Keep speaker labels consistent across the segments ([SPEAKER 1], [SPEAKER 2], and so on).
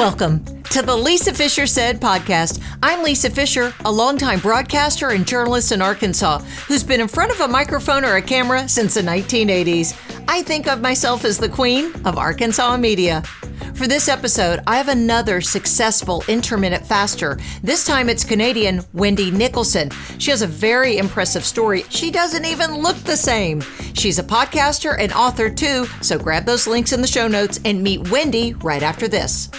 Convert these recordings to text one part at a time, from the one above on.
[SPEAKER 1] Welcome to the Lisa Fischer Said podcast. I'm Lisa Fischer, a longtime broadcaster and journalist in Arkansas who's been in front of a microphone or a camera since the 1980s. I think of myself as the queen of Arkansas media. For this episode, I have another successful intermittent faster. This time it's Canadian Wendy Nicholson. She has a very impressive story. She doesn't even look the same. She's a podcaster and author too, so grab those links in the show notes and meet Wendy right after this.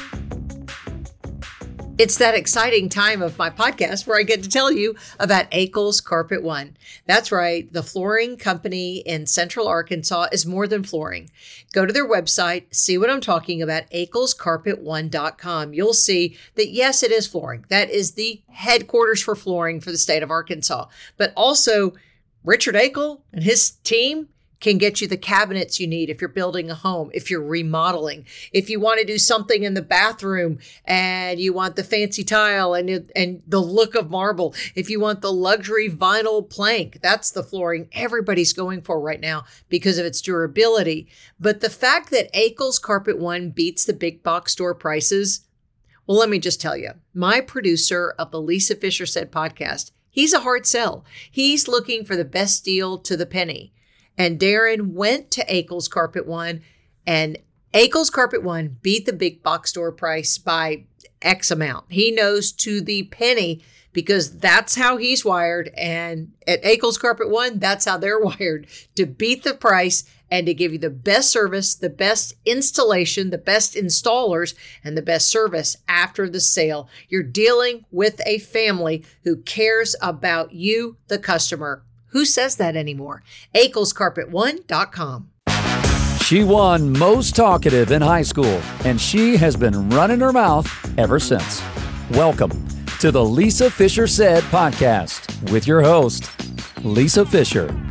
[SPEAKER 1] It's that exciting time of my podcast where I get to tell you about Akel's Carpet One. That's right, the flooring company in Central Arkansas is more than flooring. Go to their website, see what I'm talking about, akelscarpet1.com. You'll see that yes, it is flooring. That is the headquarters for flooring for the state of Arkansas. But also, Richard Akel and his team can get you the cabinets you need if you're building a home, if you're remodeling, if you want to do something in the bathroom and you want the fancy tile and and the look of marble, if you want the luxury vinyl plank, that's the flooring everybody's going for right now because of its durability. But the fact that Akel's Carpet One beats the big box store prices, well, let me just tell you, my producer of the Lisa Fischer Said podcast, he's a hard sell. He's looking for the best deal to the penny. And Darren went to Akel's Carpet One, and Akel's Carpet One beat the big box store price by X amount. He knows to the penny because that's how he's wired. And at Akel's Carpet One, that's how they're wired to beat the price and to give you the best service, the best installation, the best installers, and the best service after the sale. You're dealing with a family who cares about you, the customer. Who says that anymore? AkelsCarpet1.com.
[SPEAKER 2] She won most talkative in high school, and she has been running her mouth ever since. Welcome to the Lisa Fischer Said podcast with your host, Lisa Fischer.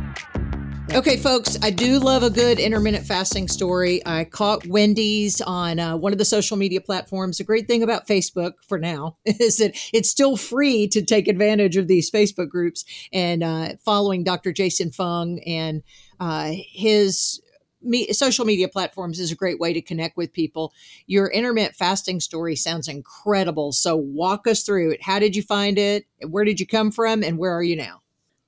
[SPEAKER 1] Okay, folks, I do love a good intermittent fasting story. I caught Wendy's on uh, one of the social media platforms. The great thing about Facebook for now is that it's still free to take advantage of these Facebook groups and uh, following Dr. Jason Fung and uh, his me, social media platforms is a great way to connect with people. Your intermittent fasting story sounds incredible. So walk us through it. How did you find it? Where did you come from? And where are you now?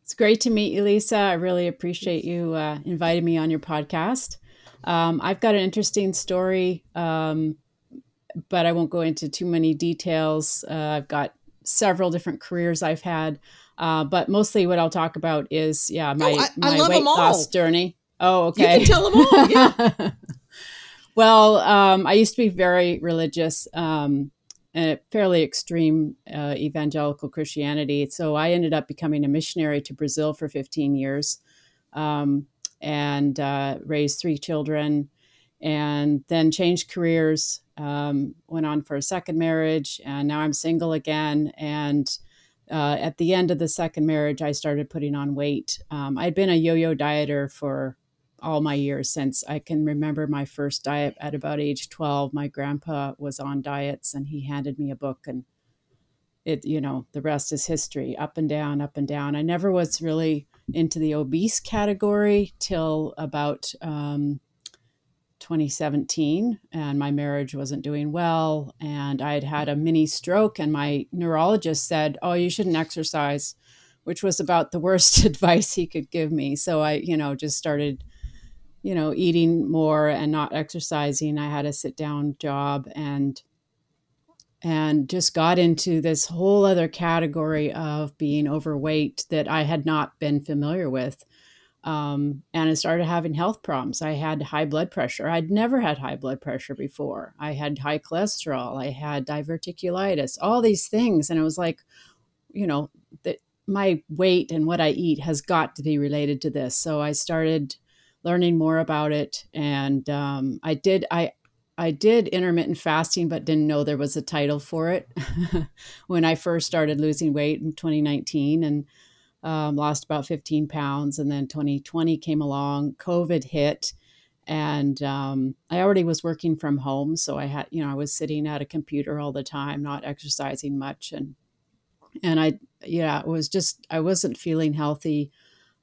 [SPEAKER 3] It's great to meet you, Lisa. I really appreciate you uh, inviting me on your podcast. Um, I've got an interesting story, um, but I won't go into too many details. Uh, I've got several different careers I've had, uh, but mostly what I'll talk about is, yeah, my,
[SPEAKER 1] oh,
[SPEAKER 3] I, my weight loss journey. Oh, okay.
[SPEAKER 1] You can tell them all. Yeah.
[SPEAKER 3] well, um, I used to be very religious. Um, a fairly extreme uh, evangelical Christianity. So I ended up becoming a missionary to Brazil for 15 years um, and uh, raised three children and then changed careers, um, went on for a second marriage, and now I'm single again. And uh, at the end of the second marriage, I started putting on weight. Um, I'd been a yo yo dieter for all my years since I can remember my first diet at about age 12. My grandpa was on diets and he handed me a book and it, you know, the rest is history up and down, up and down. I never was really into the obese category till about um, 2017 and my marriage wasn't doing well and I had had a mini stroke and my neurologist said, "Oh, you shouldn't exercise." Which was about the worst advice he could give me. So I, you know, just started you know, eating more and not exercising. I had a sit down job and and just got into this whole other category of being overweight that I had not been familiar with. Um, and I started having health problems. I had high blood pressure. I'd never had high blood pressure before. I had high cholesterol. I had diverticulitis, all these things. And it was like, you know, that my weight and what I eat has got to be related to this. So I started learning more about it. And um, I did I I did intermittent fasting, but didn't know there was a title for it when I first started losing weight in 2019 and um, lost about 15 pounds. And then 2020 came along, COVID hit, and um, I already was working from home, so I had you know I was sitting at a computer all the time, not exercising much, and and I yeah it was just I wasn't feeling healthy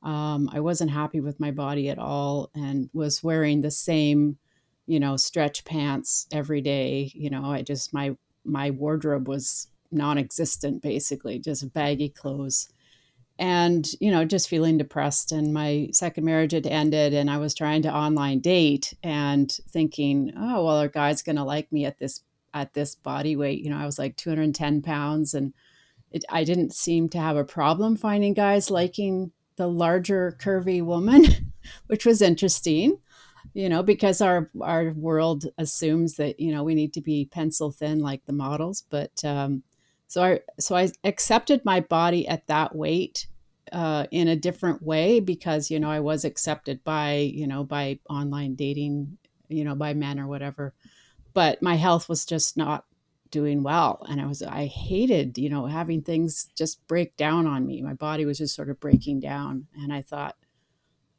[SPEAKER 3] um, I wasn't happy with my body at all and was wearing the same, you know, stretch pants every day. You know, I just my my wardrobe was non-existent basically, just baggy clothes. And, you know, just feeling depressed and my second marriage had ended and I was trying to online date and thinking, oh, well, are guys going to like me at this at this body weight? You know, I was like 210 pounds and it, I didn't seem to have a problem finding guys liking the larger curvy woman, which was interesting you know because our our world assumes that you know we need to be pencil thin like the models but um so i so i accepted my body at that weight uh, in a different way because you know i was accepted by you know by online dating you know by men or whatever but my health was just not doing well and i was i hated you know having things just break down on me my body was just sort of breaking down and i thought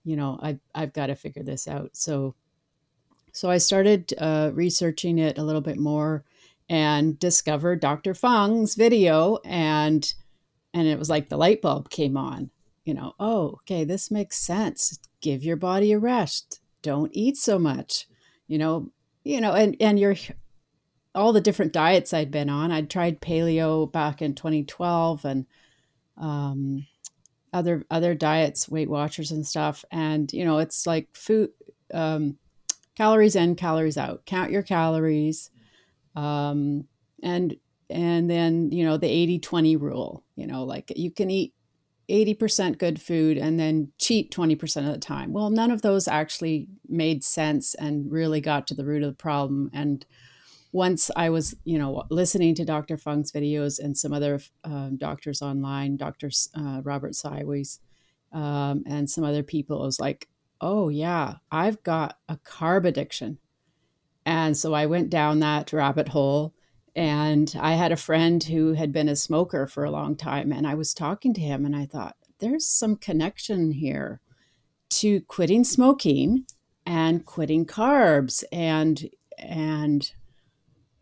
[SPEAKER 3] you know, I, I've got to figure this out. So, so I started uh, researching it a little bit more and discovered Dr. Fung's video and and it was like the light bulb came on. You know, oh, okay, this makes sense. Give your body a rest. Don't eat so much. You know, you know, and and you're all the different diets I'd been on. I'd tried paleo back in 2012 and um, other other diets, Weight Watchers and stuff. And you know, it's like food, um, calories in, calories out. Count your calories, um, and and then you know the 80-20 rule. You know, like you can eat 80% good food and then cheat 20% of the time. Well, none of those actually made sense and really got to the root of the problem. And once I was, you know, listening to Dr. Fung's videos and some other um, doctors online, Dr. Uh, Robert Cywes, um, and some other people, I was like, oh, yeah, I've got a carb addiction. And so I went down that rabbit hole. And I had a friend who had been a smoker for a long time. And I was talking to him, and I thought, there's some connection here to quitting smoking and quitting carbs and and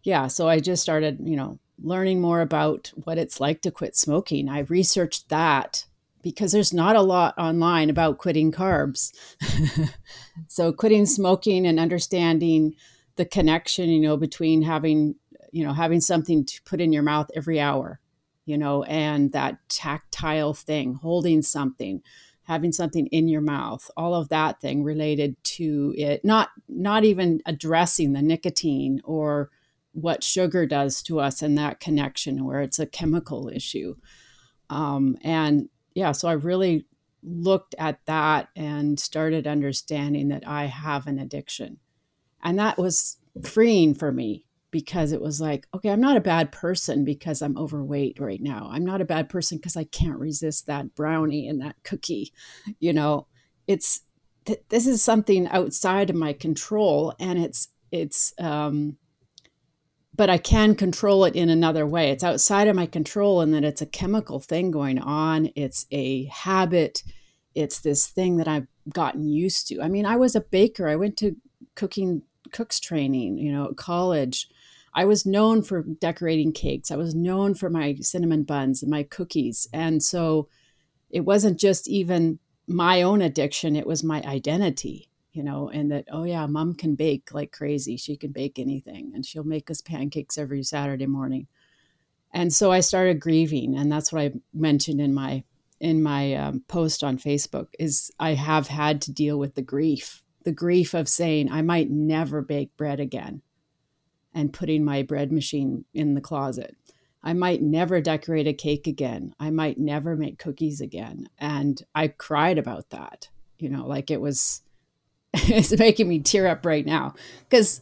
[SPEAKER 3] yeah, so I just started, you know, learning more about what it's like to quit smoking. I researched that because there's not a lot online about quitting carbs. so quitting smoking and understanding the connection, you know, between having, you know, having something to put in your mouth every hour, you know, and that tactile thing, holding something, having something in your mouth, all of that thing related to it, not not even addressing the nicotine or what sugar does to us and that connection where it's a chemical issue. Um, and yeah, so I really looked at that and started understanding that I have an addiction. And that was freeing for me because it was like, okay, I'm not a bad person because I'm overweight right now. I'm not a bad person because I can't resist that brownie and that cookie. You know, it's th- this is something outside of my control and it's it's um but I can control it in another way. It's outside of my control and that it's a chemical thing going on. It's a habit. It's this thing that I've gotten used to. I mean, I was a baker. I went to cooking cooks training, you know, college. I was known for decorating cakes. I was known for my cinnamon buns and my cookies. And so it wasn't just even my own addiction, it was my identity you know, and that, oh yeah, mom can bake like crazy. She can bake anything and she'll make us pancakes every Saturday morning. And so I started grieving. And that's what I mentioned in my, in my um, post on Facebook is I have had to deal with the grief, the grief of saying I might never bake bread again and putting my bread machine in the closet. I might never decorate a cake again. I might never make cookies again. And I cried about that, you know, like it was, it's making me tear up right now. Because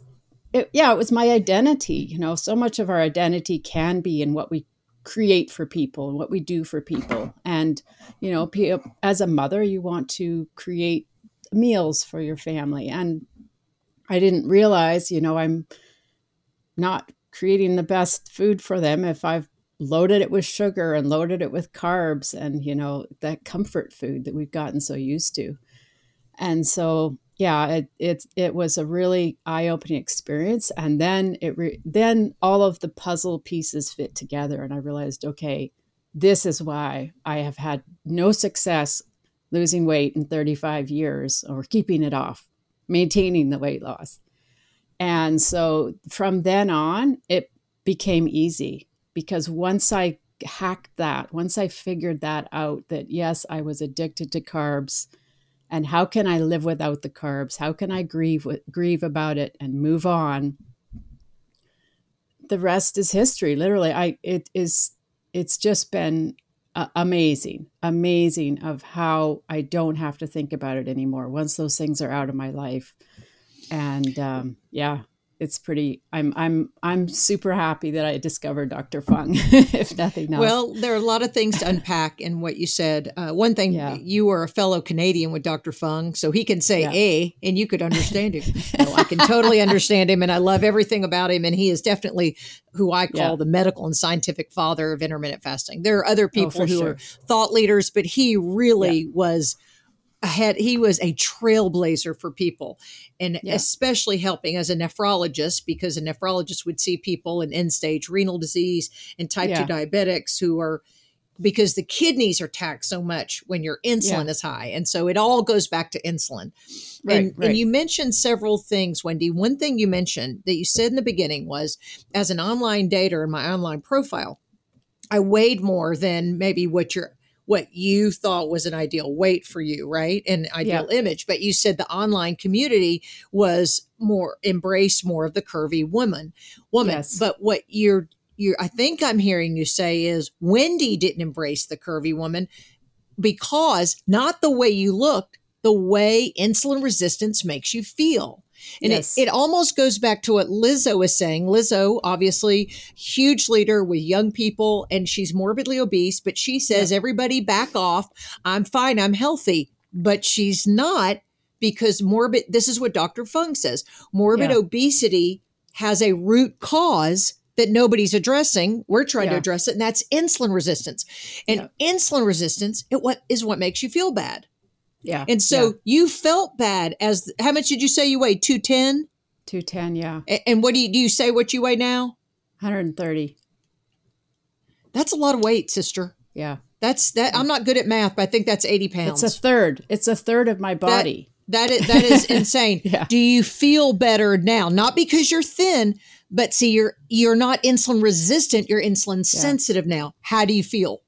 [SPEAKER 3] yeah it was my identity you know? So much of our identity can be in what we create for people and what we do for people. And you know as a mother you want to create meals for your family. And i didn't realize you know i'm not creating the best food for them. If i've loaded it with sugar and loaded it with carbs and you know that comfort food that we've gotten so used to. And so yeah, it it it was a really eye opening experience, and then it re- then all of the puzzle pieces fit together, and I realized, okay, this is why I have had no success losing weight in 35 years or keeping it off, maintaining the weight loss. And so from then on, it became easy because once I hacked that, once I figured that out, that yes, I was addicted to carbs, and how can I live without the carbs? How can I grieve grieve about it and move on? The rest is history. Literally, I it is. It's just been uh, amazing, amazing of how I don't have to think about it anymore once those things are out of my life. And um, yeah, it's pretty i'm i'm i'm super happy that i discovered dr fung if nothing else
[SPEAKER 1] well there are a lot of things to unpack in what you said uh, one thing yeah. you are a fellow canadian with dr fung so he can say yeah. a and you could understand him no, i can totally understand him and i love everything about him and he is definitely who i call yeah. the medical and scientific father of intermittent fasting there are other oh, people oh, who sure. are thought leaders but he really was ahead he was a trailblazer for people and yeah. especially helping as a nephrologist because a nephrologist would see people in end stage renal disease and type yeah. 2 diabetics who are because the kidneys are taxed so much when your insulin yeah. is high and so it all goes back to insulin right, and, right. and you mentioned several things wendy one thing you mentioned that you said in the beginning was as an online dater in my online profile I weighed more than maybe what your what you thought was an ideal weight for you, right? An ideal yeah. image. But you said the online community was more embraced more of the curvy woman woman. Yes. But what you're you I think I'm hearing you say is Wendy didn't embrace the curvy woman because not the way you looked, the way insulin resistance makes you feel. And yes. it, it almost goes back to what Lizzo was saying. Lizzo, obviously, huge leader with young people, and she's morbidly obese, but she says, yeah. everybody back off. I'm fine. I'm healthy. But she's not because morbid, this is what Dr. Fung says morbid yeah. obesity has a root cause that nobody's addressing. We're trying yeah. to address it, and that's insulin resistance. And insulin resistance it what is what makes you feel bad.
[SPEAKER 3] Yeah.
[SPEAKER 1] And so yeah. you felt bad as how much did you say you weighed? 210?
[SPEAKER 3] 210, yeah.
[SPEAKER 1] And what do you do you say what you weigh now?
[SPEAKER 3] 130.
[SPEAKER 1] That's a lot of weight, sister.
[SPEAKER 3] Yeah.
[SPEAKER 1] That's that I'm not good at math, but I think that's 80 pounds.
[SPEAKER 3] It's a third. It's a third of my body.
[SPEAKER 1] That, that is that is insane.
[SPEAKER 3] yeah.
[SPEAKER 1] Do you feel better now? Not because you're thin, but see you're you're not insulin resistant, you're insulin yeah. sensitive now. How do you feel?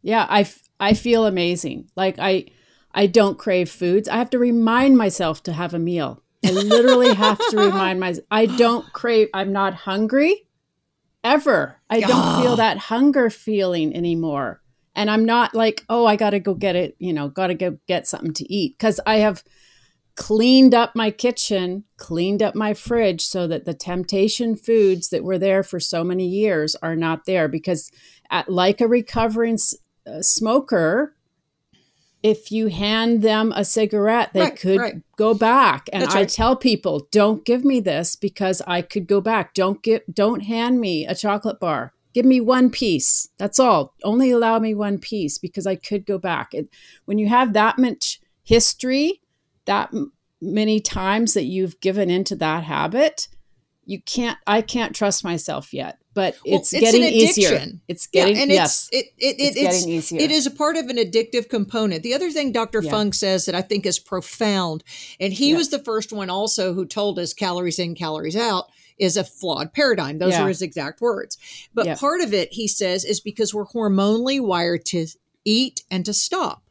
[SPEAKER 3] Yeah, I I feel amazing. Like I I don't crave foods. I have to remind myself to have a meal. I literally have to remind myself. I don't crave, I'm not hungry ever. I don't feel that hunger feeling anymore. And I'm not like, oh, I got to go get it, you know, got to go get something to eat. Cause I have cleaned up my kitchen, cleaned up my fridge so that the temptation foods that were there for so many years are not there. Because, at, like a recovering uh, smoker, if you hand them a cigarette, they right, could right. go back. And right. I tell people, don't give me this because I could go back. Don't get don't hand me a chocolate bar. Give me one piece. That's all. Only allow me one piece because I could go back. It, when you have that much history, that m- many times that you've given into that habit, you can't I can't trust myself yet but it's, well, it's getting easier. It's getting yeah, and yes,
[SPEAKER 1] it's, it, it, it's, it's, getting easier. It is a part of an addictive component. The other thing Dr. Yeah. Fung says that I think is profound, and he yeah. was the first one also who told us calories in, calories out is a flawed paradigm. Those are his exact words. But part of it, he says, is because we're hormonally wired to eat and to stop.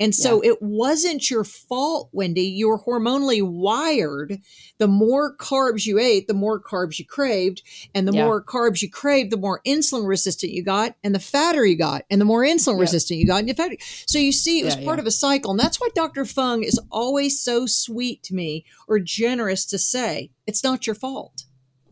[SPEAKER 1] And so yeah. it wasn't your fault, Wendy. You were hormonally wired. The more carbs you ate, the more carbs you craved. And the yeah. more carbs you craved, the more insulin resistant you got, and the fatter you got, and the more insulin resistant you got. And fatter. So you see, it was yeah, part of a cycle. And that's why Dr. Fung is always so sweet to me or generous to say, it's not your fault.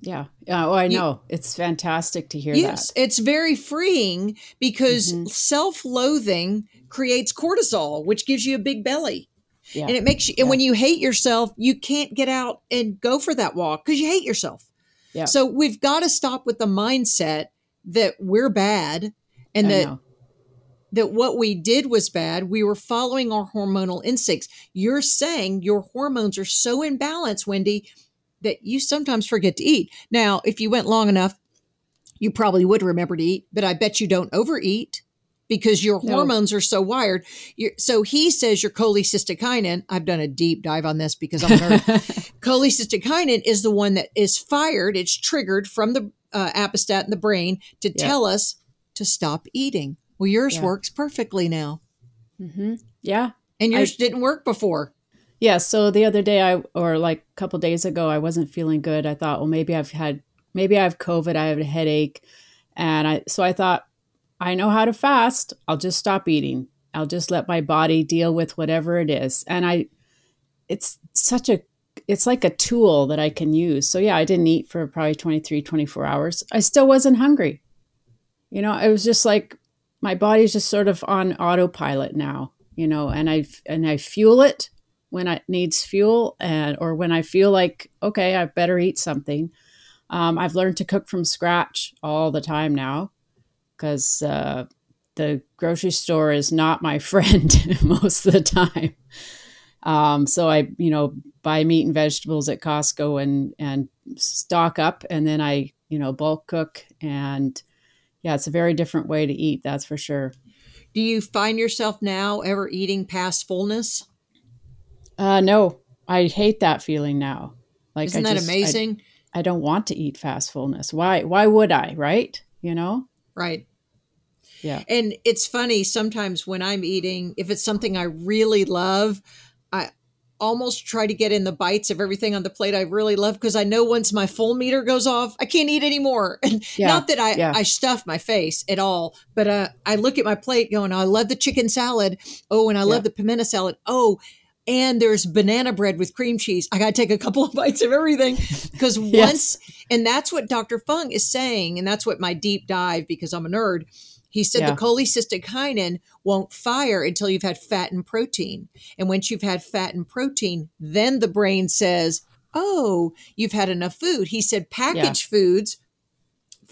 [SPEAKER 3] Yeah. Yeah. Oh, I know. You, it's fantastic to hear yes,
[SPEAKER 1] that. It's very freeing because mm-hmm. self loathing creates cortisol, which gives you a big belly. Yeah. And it makes you, and when you hate yourself, you can't get out and go for that walk because you hate yourself. Yeah. So we've got to stop with the mindset that we're bad and I that know. that what we did was bad. We were following our hormonal instincts. You're saying your hormones are so in balance, Wendy, that you sometimes forget to eat. Now, if you went long enough, you probably would remember to eat, but I bet you don't overeat because your
[SPEAKER 3] No.
[SPEAKER 1] hormones are so wired. You're, so he says your cholecystokinin. I've done a deep dive on this because I'm a nerd. cholecystokinin is the one that is fired. It's triggered from the uh, appestat in the brain to
[SPEAKER 3] Yeah.
[SPEAKER 1] tell us to stop eating. Well, yours
[SPEAKER 3] Yeah.
[SPEAKER 1] works perfectly now,
[SPEAKER 3] Mm-hmm. Yeah.
[SPEAKER 1] and
[SPEAKER 3] I-
[SPEAKER 1] yours didn't work before.
[SPEAKER 3] Yeah. So the other day, I or like a couple days ago, I wasn't feeling good. I thought, well, maybe I've had, maybe I have COVID. I have a headache, and I so I thought, I know how to fast. I'll just stop eating. I'll just let my body deal with whatever it is. And I, it's such a, it's like a tool that I can use. So yeah, I didn't eat for probably 23, 24 hours. I still wasn't hungry. You know, it was just like my body's just sort of on autopilot now, you know, and I and I fuel it when it needs fuel and or when I feel like okay, I better eat something. Um, I've learned to cook from scratch all the time now because uh, the grocery store is not my friend most of the time. Um, so I, you know, buy meat and vegetables at Costco and and stock up, and then I, you know, bulk cook and yeah, it's a very different way to eat. That's for sure.
[SPEAKER 1] Do you find yourself now ever eating past fullness?
[SPEAKER 3] Uh, no, I hate that feeling now. Like,
[SPEAKER 1] Isn't
[SPEAKER 3] I
[SPEAKER 1] that
[SPEAKER 3] just- I-
[SPEAKER 1] amazing?
[SPEAKER 3] I, don't want to eat fast fullness. Why? Why would I? Right? You know?
[SPEAKER 1] right.
[SPEAKER 3] Yeah.
[SPEAKER 1] And it's funny sometimes when I'm eating, if it's something I really love, I almost try to get in the bites of everything on the plate I really love because I know once my full meter goes off, I can't eat anymore. And
[SPEAKER 3] Yeah,
[SPEAKER 1] not that I,
[SPEAKER 3] yeah.
[SPEAKER 1] I stuff my face at all, but uh, I look at my plate going, I love the chicken salad. Oh, and I love
[SPEAKER 3] Yeah.
[SPEAKER 1] the pimento salad. Oh, and there's banana bread with cream cheese. I got to take a couple of bites of everything because
[SPEAKER 3] Yes.
[SPEAKER 1] once, and that's what Dr. Fung is saying. And that's what my deep dive, because I'm a nerd, he said
[SPEAKER 3] Yeah.
[SPEAKER 1] the cholecystokinin won't fire until you've had fat and protein. And once you've had fat and protein, then the brain says, Oh, you've had enough food. He said packaged foods,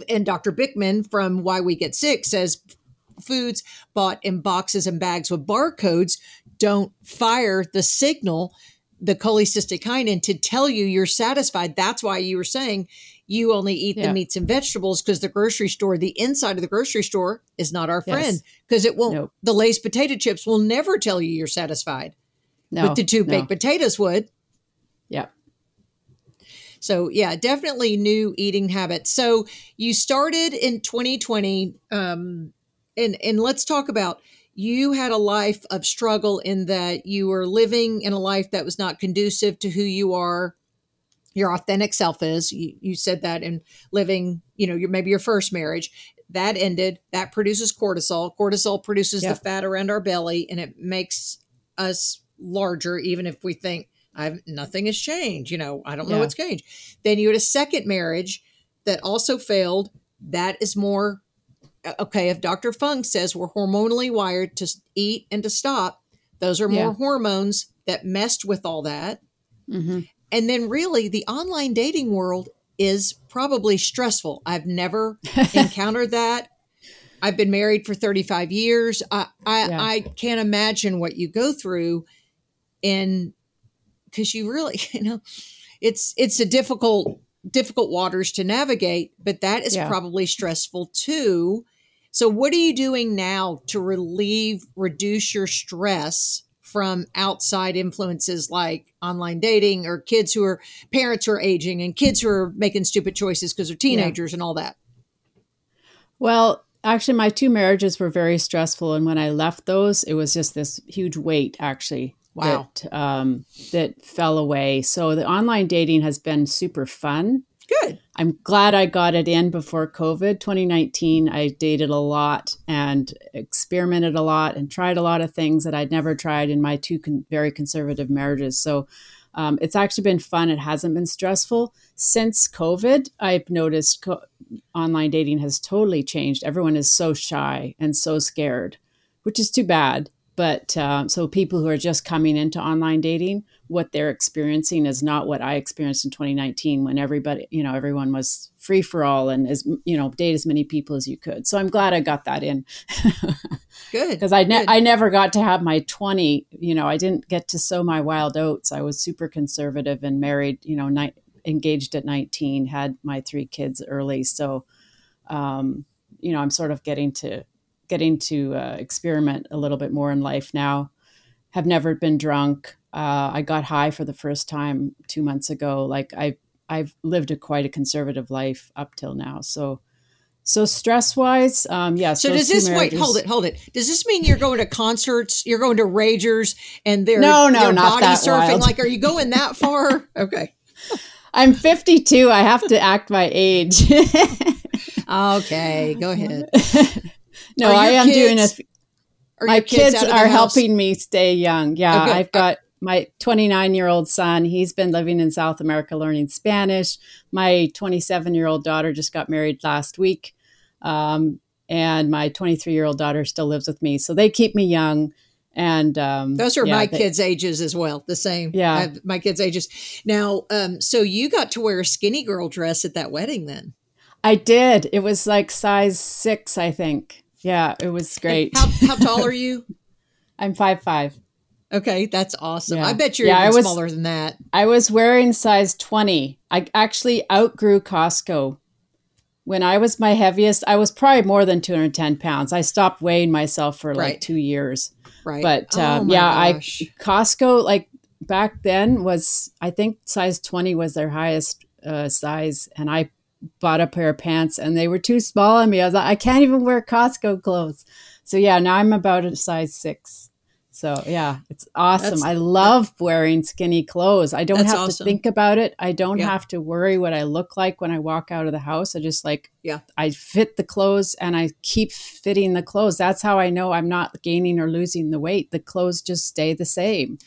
[SPEAKER 1] and Dr. Bikman from Why We Get Sick says foods bought in boxes and bags with barcodes don't fire the signal, the cholecystokinin, to tell you you're satisfied. That's why you were saying you only eat the meats and vegetables because the grocery store, the inside of the grocery store, is not our
[SPEAKER 3] Yes.
[SPEAKER 1] friend because it won't.
[SPEAKER 3] Nope.
[SPEAKER 1] The Lay's potato chips will never tell you you're satisfied,
[SPEAKER 3] No.
[SPEAKER 1] but the two
[SPEAKER 3] no.
[SPEAKER 1] baked potatoes would.
[SPEAKER 3] Yeah.
[SPEAKER 1] So yeah, definitely new eating habits. So you started in 2020, um, and and let's talk about you had a life of struggle in that you were living in a life that was not conducive to who you are. Your authentic self is. You, you said that in living, you know, your maybe your first marriage that ended. That produces cortisol. Cortisol produces
[SPEAKER 3] Yeah.
[SPEAKER 1] the fat around our belly, and it makes us larger, even if we think I've nothing has changed. You know, I don't know
[SPEAKER 3] Yeah.
[SPEAKER 1] what's changed. Then you had a second marriage that also failed. That is more uh, okay. If Dr. Fung says we're hormonally wired to eat and to stop, those are more
[SPEAKER 3] Yeah.
[SPEAKER 1] hormones that messed with all that.
[SPEAKER 3] hmm
[SPEAKER 1] And then, really, the online dating world is probably stressful. I've never encountered that. I've been married for 35 years. I I,
[SPEAKER 3] Yeah.
[SPEAKER 1] I can't imagine what you go through in because you really, you know, it's it's a difficult difficult waters to navigate, but that is
[SPEAKER 3] Yeah.
[SPEAKER 1] probably stressful too. So what are you doing now to relieve reduce your stress from outside influences like online dating or kids who are parents who are aging and kids who are making stupid choices because they're teenagers and all that?
[SPEAKER 3] Well, actually, my two marriages were very stressful, and when I left those, it was just this huge weight. Actually,
[SPEAKER 1] Wow.
[SPEAKER 3] that um, that fell away. So the online dating has been super fun.
[SPEAKER 1] Good.
[SPEAKER 3] I'm glad I got it in before COVID. 2019, I dated a lot and experimented a lot and tried a lot of things that I'd never tried in my two con- very conservative marriages. So um, it's actually been fun. It hasn't been stressful. Since COVID, I've noticed co- online dating has totally changed. Everyone is so shy and so scared, which is too bad. But um, so people who are just coming into online dating, what they're experiencing is not what I experienced in 2019 when everybody, you know, everyone was free for all and as you know, date as many people as you could. So I'm glad I got that in
[SPEAKER 1] Good.
[SPEAKER 3] because I ne-
[SPEAKER 1] Good.
[SPEAKER 3] I never got to have my 20. You know, I didn't get to sow my wild oats. I was super conservative and married. You know, ni- engaged at 19, had my three kids early. So, um, you know, I'm sort of getting to getting to uh, experiment a little bit more in life now. Have never been drunk. Uh, I got high for the first time two months ago. Like I, I've lived a quite a conservative life up till now. So, so stress wise, um, yeah.
[SPEAKER 1] So does this wait? Hold it, hold it. Does this mean you're going to concerts? You're going to ragers, and they're
[SPEAKER 3] no, no,
[SPEAKER 1] they're
[SPEAKER 3] not
[SPEAKER 1] body
[SPEAKER 3] that
[SPEAKER 1] surfing?
[SPEAKER 3] wild.
[SPEAKER 1] Like, are you going that far? okay.
[SPEAKER 3] I'm 52. I have to act my age.
[SPEAKER 1] Okay, go ahead.
[SPEAKER 3] no, I am doing a.
[SPEAKER 1] Are
[SPEAKER 3] My kids,
[SPEAKER 1] the
[SPEAKER 3] are helping me stay young. Yeah,
[SPEAKER 1] good.
[SPEAKER 3] I've got my 29 year old son. He's been living in South America learning Spanish. My 27 year old daughter just got married last week. Um, and my 23 year old daughter still lives with me. So they keep me young. And um,
[SPEAKER 1] Those are
[SPEAKER 3] yeah,
[SPEAKER 1] my
[SPEAKER 3] they-
[SPEAKER 1] kids' ages as well. The same.
[SPEAKER 3] Yeah.
[SPEAKER 1] My kids' ages. Now, um, so you got to wear a skinny girl dress at that wedding then?
[SPEAKER 3] I did. It was like size six, I think. Yeah, it was great.
[SPEAKER 1] How, how tall are you?
[SPEAKER 3] I'm five five.
[SPEAKER 1] Okay, that's awesome.
[SPEAKER 3] Yeah.
[SPEAKER 1] I bet you're
[SPEAKER 3] Yeah, I
[SPEAKER 1] even
[SPEAKER 3] was-
[SPEAKER 1] smaller than that.
[SPEAKER 3] I was wearing size 20. I actually outgrew Costco. When I was my heaviest, I was probably more than 210 pounds. I stopped weighing myself for like
[SPEAKER 1] Right.
[SPEAKER 3] two years.
[SPEAKER 1] Right.
[SPEAKER 3] But
[SPEAKER 1] Oh
[SPEAKER 3] um,
[SPEAKER 1] my
[SPEAKER 3] yeah,
[SPEAKER 1] gosh.
[SPEAKER 3] I Costco like back then was I think size 20 was their highest uh, size, and I bought a pair of pants and they were too small on me. I was like, I can't even wear Costco clothes. So yeah, now I'm about a size six. So yeah, it's awesome.
[SPEAKER 1] That's-
[SPEAKER 3] I love wearing skinny clothes. I don't have
[SPEAKER 1] awesome.
[SPEAKER 3] to think about it. I don't
[SPEAKER 1] Yeah.
[SPEAKER 3] have to worry what I look like when I walk out of the house. I just like
[SPEAKER 1] Yeah.
[SPEAKER 3] I fit the clothes and I keep fitting the clothes. That's how I know I'm not gaining or losing the weight. The clothes just stay the same.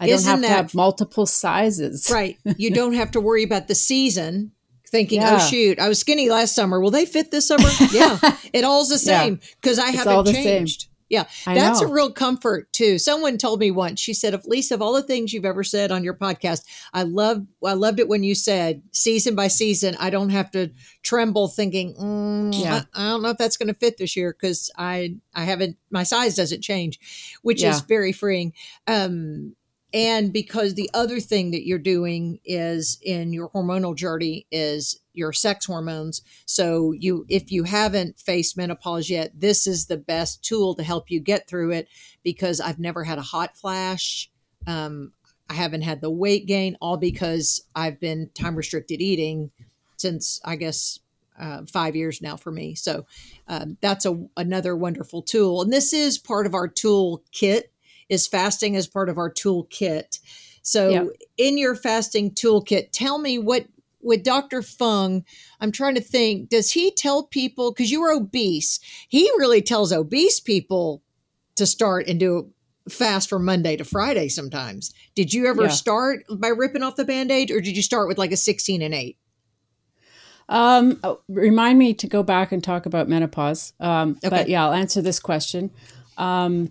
[SPEAKER 3] I
[SPEAKER 1] Isn't
[SPEAKER 3] don't have
[SPEAKER 1] that-
[SPEAKER 3] to have multiple sizes.
[SPEAKER 1] Right. You don't have to worry about the season thinking,
[SPEAKER 3] Yeah.
[SPEAKER 1] oh, shoot, I was skinny last summer. Will they fit this summer? yeah. It all's the same because I haven't
[SPEAKER 3] all the same.
[SPEAKER 1] changed. Yeah.
[SPEAKER 3] I
[SPEAKER 1] That's a real comfort too. Someone told me once, she said, of Lisa, of all the things you've ever said on your podcast, I love, I loved it when you said season by season, I don't have to tremble thinking, mm,
[SPEAKER 3] Yeah.
[SPEAKER 1] I, I don't know if that's going to fit this year because I, I haven't, my size doesn't change, which
[SPEAKER 3] Yeah.
[SPEAKER 1] is very freeing. Um, and because the other thing that you're doing is in your hormonal journey is your sex hormones. So you if you haven't faced menopause yet this is the best tool to help you get through it because i've never had a hot flash. Um, i haven't had the weight gain all because i've been time restricted eating since i guess uh, five years now for me. So um, that's a another wonderful tool. And this is part of our tool kit is fasting as part of our toolkit. So,
[SPEAKER 3] Yeah.
[SPEAKER 1] in your fasting toolkit, tell me what with Dr. Fung, I'm trying to think, does he tell people because you were obese? He really tells obese people to start and do a fast from Monday to Friday sometimes. Did you ever
[SPEAKER 3] Yeah.
[SPEAKER 1] start by ripping off the band-aid or did you start with like a 16 and 8?
[SPEAKER 3] Um, oh, remind me to go back and talk about menopause. Um, But yeah, I'll answer this question. Um,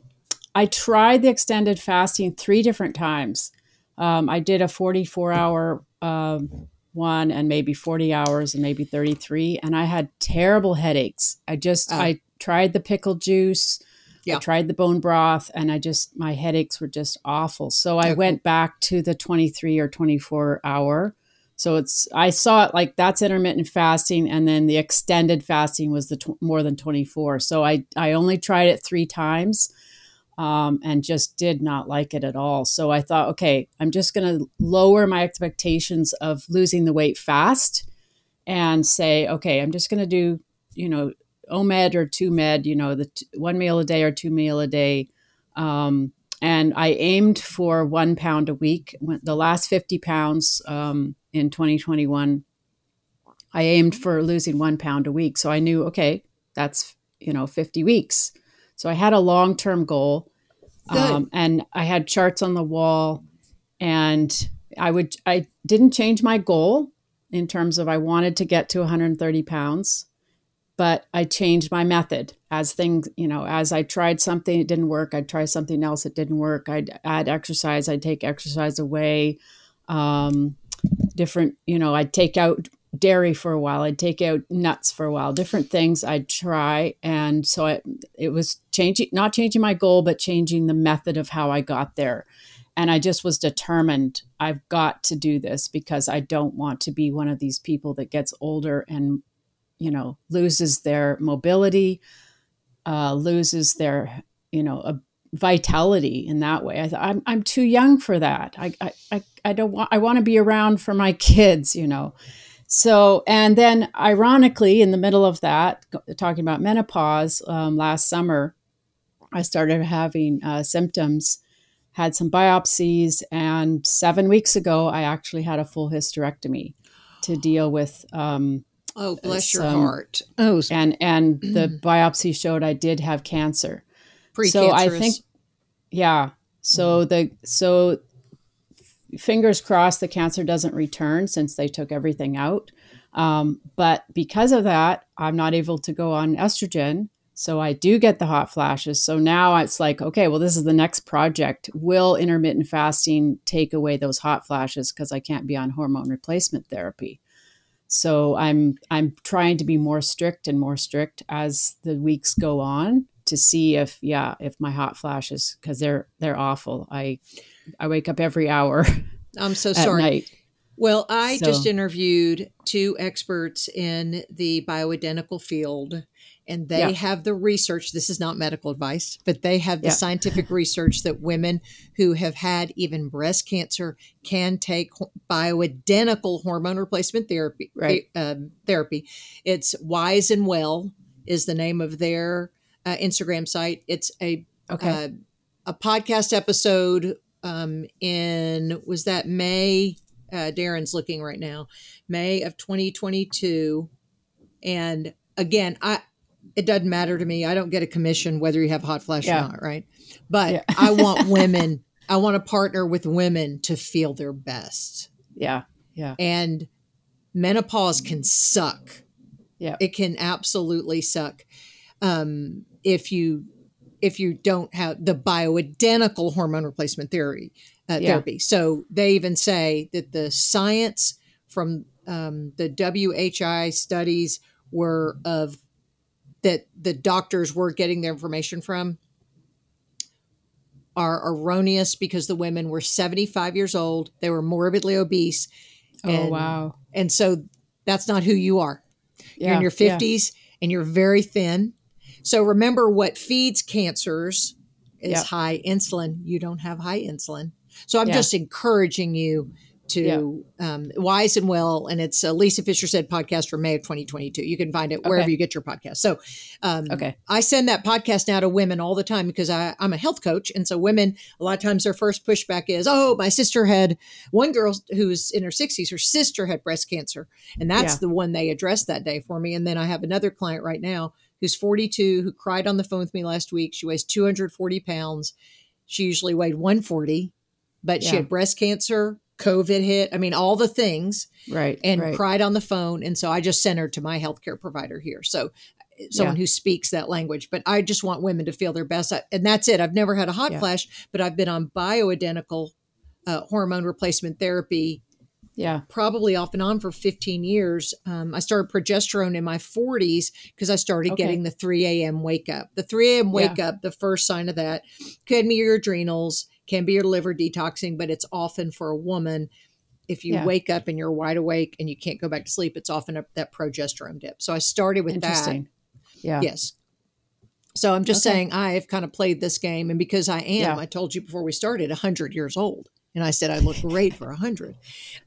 [SPEAKER 3] I tried the extended fasting three different times. Um, I did a 44 hour um, one and maybe 40 hours and maybe 33, and I had terrible headaches. I just,
[SPEAKER 1] Oh.
[SPEAKER 3] I tried the pickle juice.
[SPEAKER 1] Yeah.
[SPEAKER 3] I tried the bone broth and I just, my headaches were just awful. So I
[SPEAKER 1] Okay.
[SPEAKER 3] went back to the 23 or 24 hour. So it's I saw it like that's intermittent fasting, and then the extended fasting was the tw- more than twenty four. So I I only tried it three times, um, and just did not like it at all. So I thought, okay, I'm just going to lower my expectations of losing the weight fast, and say, okay, I'm just going to do you know OMAD or two med, you know the t- one meal a day or two meal a day. Um, and I aimed for one pound a week. The last 50 pounds um, in 2021, I aimed for losing one pound a week. So I knew, okay, that's, you know, 50 weeks. So I had a long term goal. Um, and I had charts on the wall. And I would, I didn't change my goal in terms of I wanted to get to 130 pounds but I changed my method as things, you know, as I tried something, it didn't work. I'd try something else, it didn't work. I'd add exercise, I'd take exercise away. Um, different, you know, I'd take out dairy for a while, I'd take out nuts for a while, different things I'd try. And so I, it was changing, not changing my goal, but changing the method of how I got there. And I just was determined I've got to do this because I don't want to be one of these people that gets older and you know loses their mobility uh, loses their, you know, a vitality in that way. I th- I'm I'm too young for that. I I I, I don't want. I want to be around for my kids. You know. So, and then ironically, in the middle of that, talking about menopause um, last summer, I started having uh, symptoms, had some biopsies, and seven weeks ago, I actually had a full hysterectomy to deal with. Um,
[SPEAKER 1] oh, bless your heart! Oh,
[SPEAKER 3] and and the biopsy showed I did have cancer. So I think, yeah. So the so fingers crossed the cancer doesn't return since they took everything out. Um, but because of that, I'm not able to go on estrogen. So I do get the hot flashes. So now it's like, okay, well, this is the next project. Will intermittent fasting take away those hot flashes because I can't be on hormone replacement therapy? So I'm I'm trying to be more strict and more strict as the weeks go on to see if yeah if my hot flashes because they're they're awful. I I wake up every hour.
[SPEAKER 1] I'm so sorry. Night. Well, I so. just interviewed two experts in the bioidentical field, and they yeah. have the research. This is not medical advice, but they have the yeah. scientific research that women who have had even breast cancer can take bioidentical hormone replacement therapy.
[SPEAKER 3] Right.
[SPEAKER 1] Um, therapy. It's Wise and Well is the name of their uh, Instagram site. It's a
[SPEAKER 3] okay.
[SPEAKER 1] Uh, a podcast episode um, in was that May. Uh, Darren's looking right now, May of 2022, and again, I it doesn't matter to me. I don't get a commission whether you have hot flash yeah. or not, right? But yeah. I want women. I want to partner with women to feel their best.
[SPEAKER 3] Yeah, yeah.
[SPEAKER 1] And menopause can suck.
[SPEAKER 3] Yeah,
[SPEAKER 1] it can absolutely suck. Um, if you if you don't have the bioidentical hormone replacement theory uh, yeah. therapy. So they even say that the science from um, the WHI studies were of that the doctors were getting their information from are erroneous because the women were 75 years old, they were morbidly obese.
[SPEAKER 3] Oh, and, oh wow.
[SPEAKER 1] And so that's not who you are. Yeah, you're in your 50s yeah. and you're very thin so remember what feeds cancers is yep. high insulin. You don't have high insulin. So I'm yeah. just encouraging you to yeah. um, Wise and Well, and it's a Lisa Fischer said podcast from May of 2022. You can find it wherever okay. you get your podcast. So, um,
[SPEAKER 3] okay,
[SPEAKER 1] I send that podcast now to women all the time because I, I'm a health coach, and so women a lot of times their first pushback is, "Oh, my sister had one girl who's in her 60s. Her sister had breast cancer, and that's yeah. the one they addressed that day for me." And then I have another client right now who's 42, who cried on the phone with me last week. She weighs 240 pounds. She usually weighed 140, but yeah. she had breast cancer, COVID hit. I mean, all the things.
[SPEAKER 3] Right.
[SPEAKER 1] And
[SPEAKER 3] right.
[SPEAKER 1] cried on the phone. And so I just sent her to my healthcare provider here. So someone yeah. who speaks that language. But I just want women to feel their best. And that's it. I've never had a hot yeah. flash, but I've been on bioidentical uh, hormone replacement therapy
[SPEAKER 3] yeah.
[SPEAKER 1] Probably off and on for 15 years. Um, I started progesterone in my 40s because I started okay. getting the 3 a.m. wake up. The 3 a.m. wake yeah. up, the first sign of that could be your adrenals, can be your liver detoxing, but it's often for a woman. If you yeah. wake up and you're wide awake and you can't go back to sleep, it's often a, that progesterone dip. So I started with that.
[SPEAKER 3] Yeah.
[SPEAKER 1] Yes. So I'm just okay. saying I've kind of played this game. And because I am, yeah. I told you before we started, 100 years old. And I said, I look great for a 100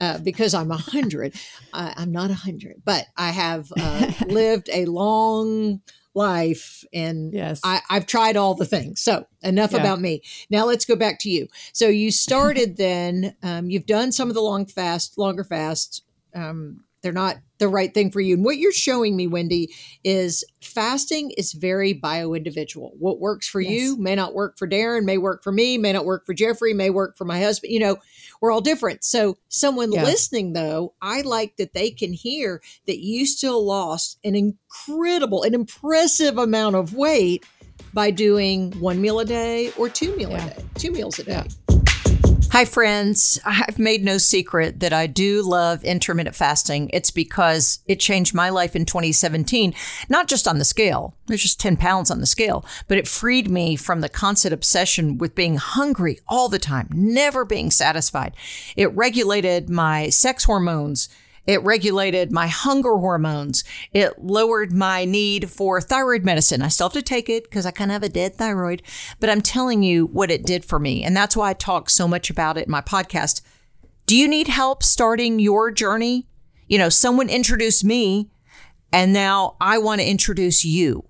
[SPEAKER 1] uh, because I'm a 100. I'm not a 100, but I have uh, lived a long life and
[SPEAKER 3] yes.
[SPEAKER 1] I, have tried all the things. So enough yeah. about me. Now let's go back to you. So you started then, um, you've done some of the long fast, longer fasts. Um, they're not the right thing for you. And what you're showing me, Wendy, is fasting is very bio individual. What works for yes. you may not work for Darren, may work for me, may not work for Jeffrey, may work for my husband. You know, we're all different. So, someone yeah. listening, though, I like that they can hear that you still lost an incredible, an impressive amount of weight by doing one meal a day or two meal yeah. a day, two meals a day. Yeah. Hi, friends. I've made no secret that I do love intermittent fasting. It's because it changed my life in 2017, not just on the scale, there's just 10 pounds on the scale, but it freed me from the constant obsession with being hungry all the time, never being satisfied. It regulated my sex hormones It regulated my hunger hormones. It lowered my need for thyroid medicine. I still have to take it because I kind of have a dead thyroid, but I'm telling you what it did for me. And that's why I talk so much about it in my podcast. Do you need help starting your journey? You know, someone introduced me and now I want to introduce you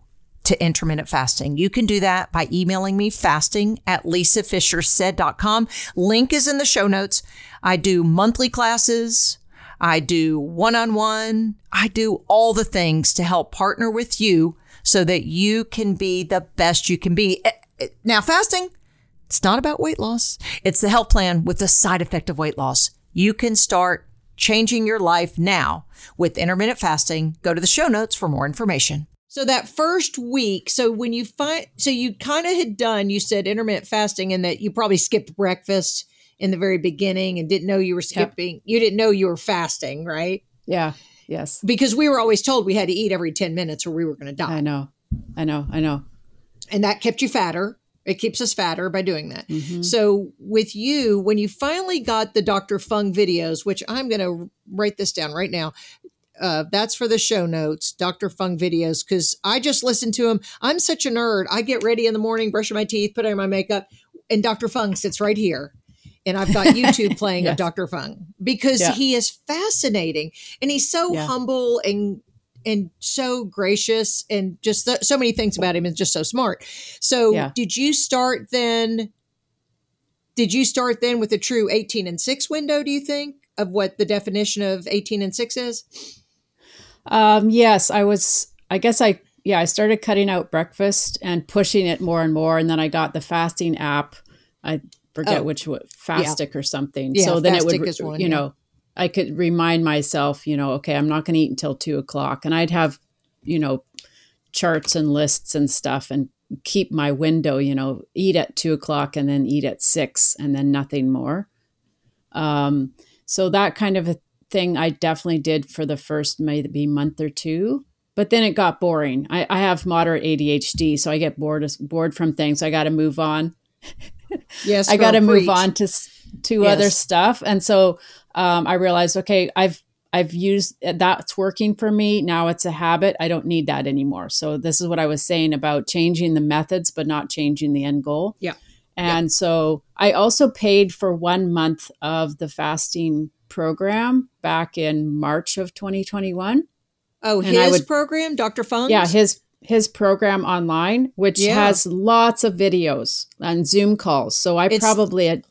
[SPEAKER 1] to intermittent fasting. You can do that by emailing me fasting at lisafischersaid.com. Link is in the show notes. I do monthly classes. I do one on one. I do all the things to help partner with you so that you can be the best you can be. Eh, eh, now, fasting, it's not about weight loss. It's the health plan with the side effect of weight loss. You can start changing your life now with intermittent fasting. Go to the show notes for more information. So that first week, so when you find, so you kind of had done, you said intermittent fasting and that you probably skipped breakfast in the very beginning and didn't know you were skipping. Yep. You didn't know you were fasting, right?
[SPEAKER 3] Yeah. Yes.
[SPEAKER 1] Because we were always told we had to eat every 10 minutes or we were going to die.
[SPEAKER 3] I know. I know. I know.
[SPEAKER 1] And that kept you fatter. It keeps us fatter by doing that. Mm-hmm. So with you, when you finally got the Dr. Fung videos, which I'm going to write this down right now. Uh, that's for the show notes, Dr. Fung videos, because I just listen to them. I'm such a nerd. I get ready in the morning, brushing my teeth, put on my makeup, and Dr. Fung sits right here and I've got YouTube playing yes. of Dr. Fung because yeah. he is fascinating and he's so yeah. humble and and so gracious and just th- so many things about him and just so smart. So yeah. did you start then did you start then with a true 18 and 6 window do you think of what the definition of 18 and 6 is?
[SPEAKER 3] Um yes, I was I guess I yeah, I started cutting out breakfast and pushing it more and more and then I got the fasting app. I forget oh, which fastic yeah. or something. Yeah, so then it would, one, you yeah. know, I could remind myself, you know, okay, I'm not going to eat until two o'clock, and I'd have, you know, charts and lists and stuff, and keep my window, you know, eat at two o'clock and then eat at six, and then nothing more. Um, so that kind of a thing I definitely did for the first maybe month or two. But then it got boring. I, I have moderate ADHD, so I get bored bored from things. I got to move on.
[SPEAKER 1] Yes,
[SPEAKER 3] I got to move on to to yes. other stuff, and so um, I realized, okay, I've I've used that's working for me. Now it's a habit. I don't need that anymore. So this is what I was saying about changing the methods, but not changing the end goal.
[SPEAKER 1] Yeah.
[SPEAKER 3] And yeah. so I also paid for one month of the fasting program back in March of 2021.
[SPEAKER 1] Oh, and his would, program, Dr. Fung?
[SPEAKER 3] Yeah, his his program online, which yeah. has lots of videos and Zoom calls. So I it's, probably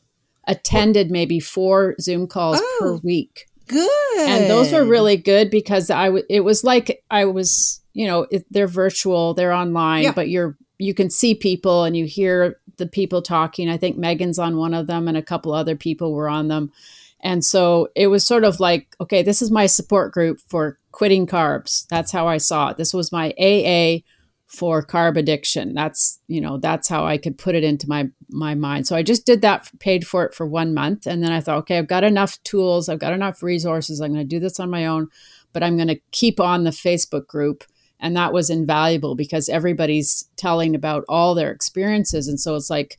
[SPEAKER 3] attended maybe four Zoom calls oh, per week.
[SPEAKER 1] Good.
[SPEAKER 3] And those were really good because I w- it was like I was, you know, it, they're virtual, they're online, yeah. but you're you can see people and you hear the people talking. I think Megan's on one of them and a couple other people were on them. And so it was sort of like, okay, this is my support group for quitting carbs. That's how I saw it. This was my AA for carb addiction. That's, you know, that's how I could put it into my my mind. So I just did that, paid for it for 1 month and then I thought, okay, I've got enough tools, I've got enough resources. I'm going to do this on my own, but I'm going to keep on the Facebook group and that was invaluable because everybody's telling about all their experiences and so it's like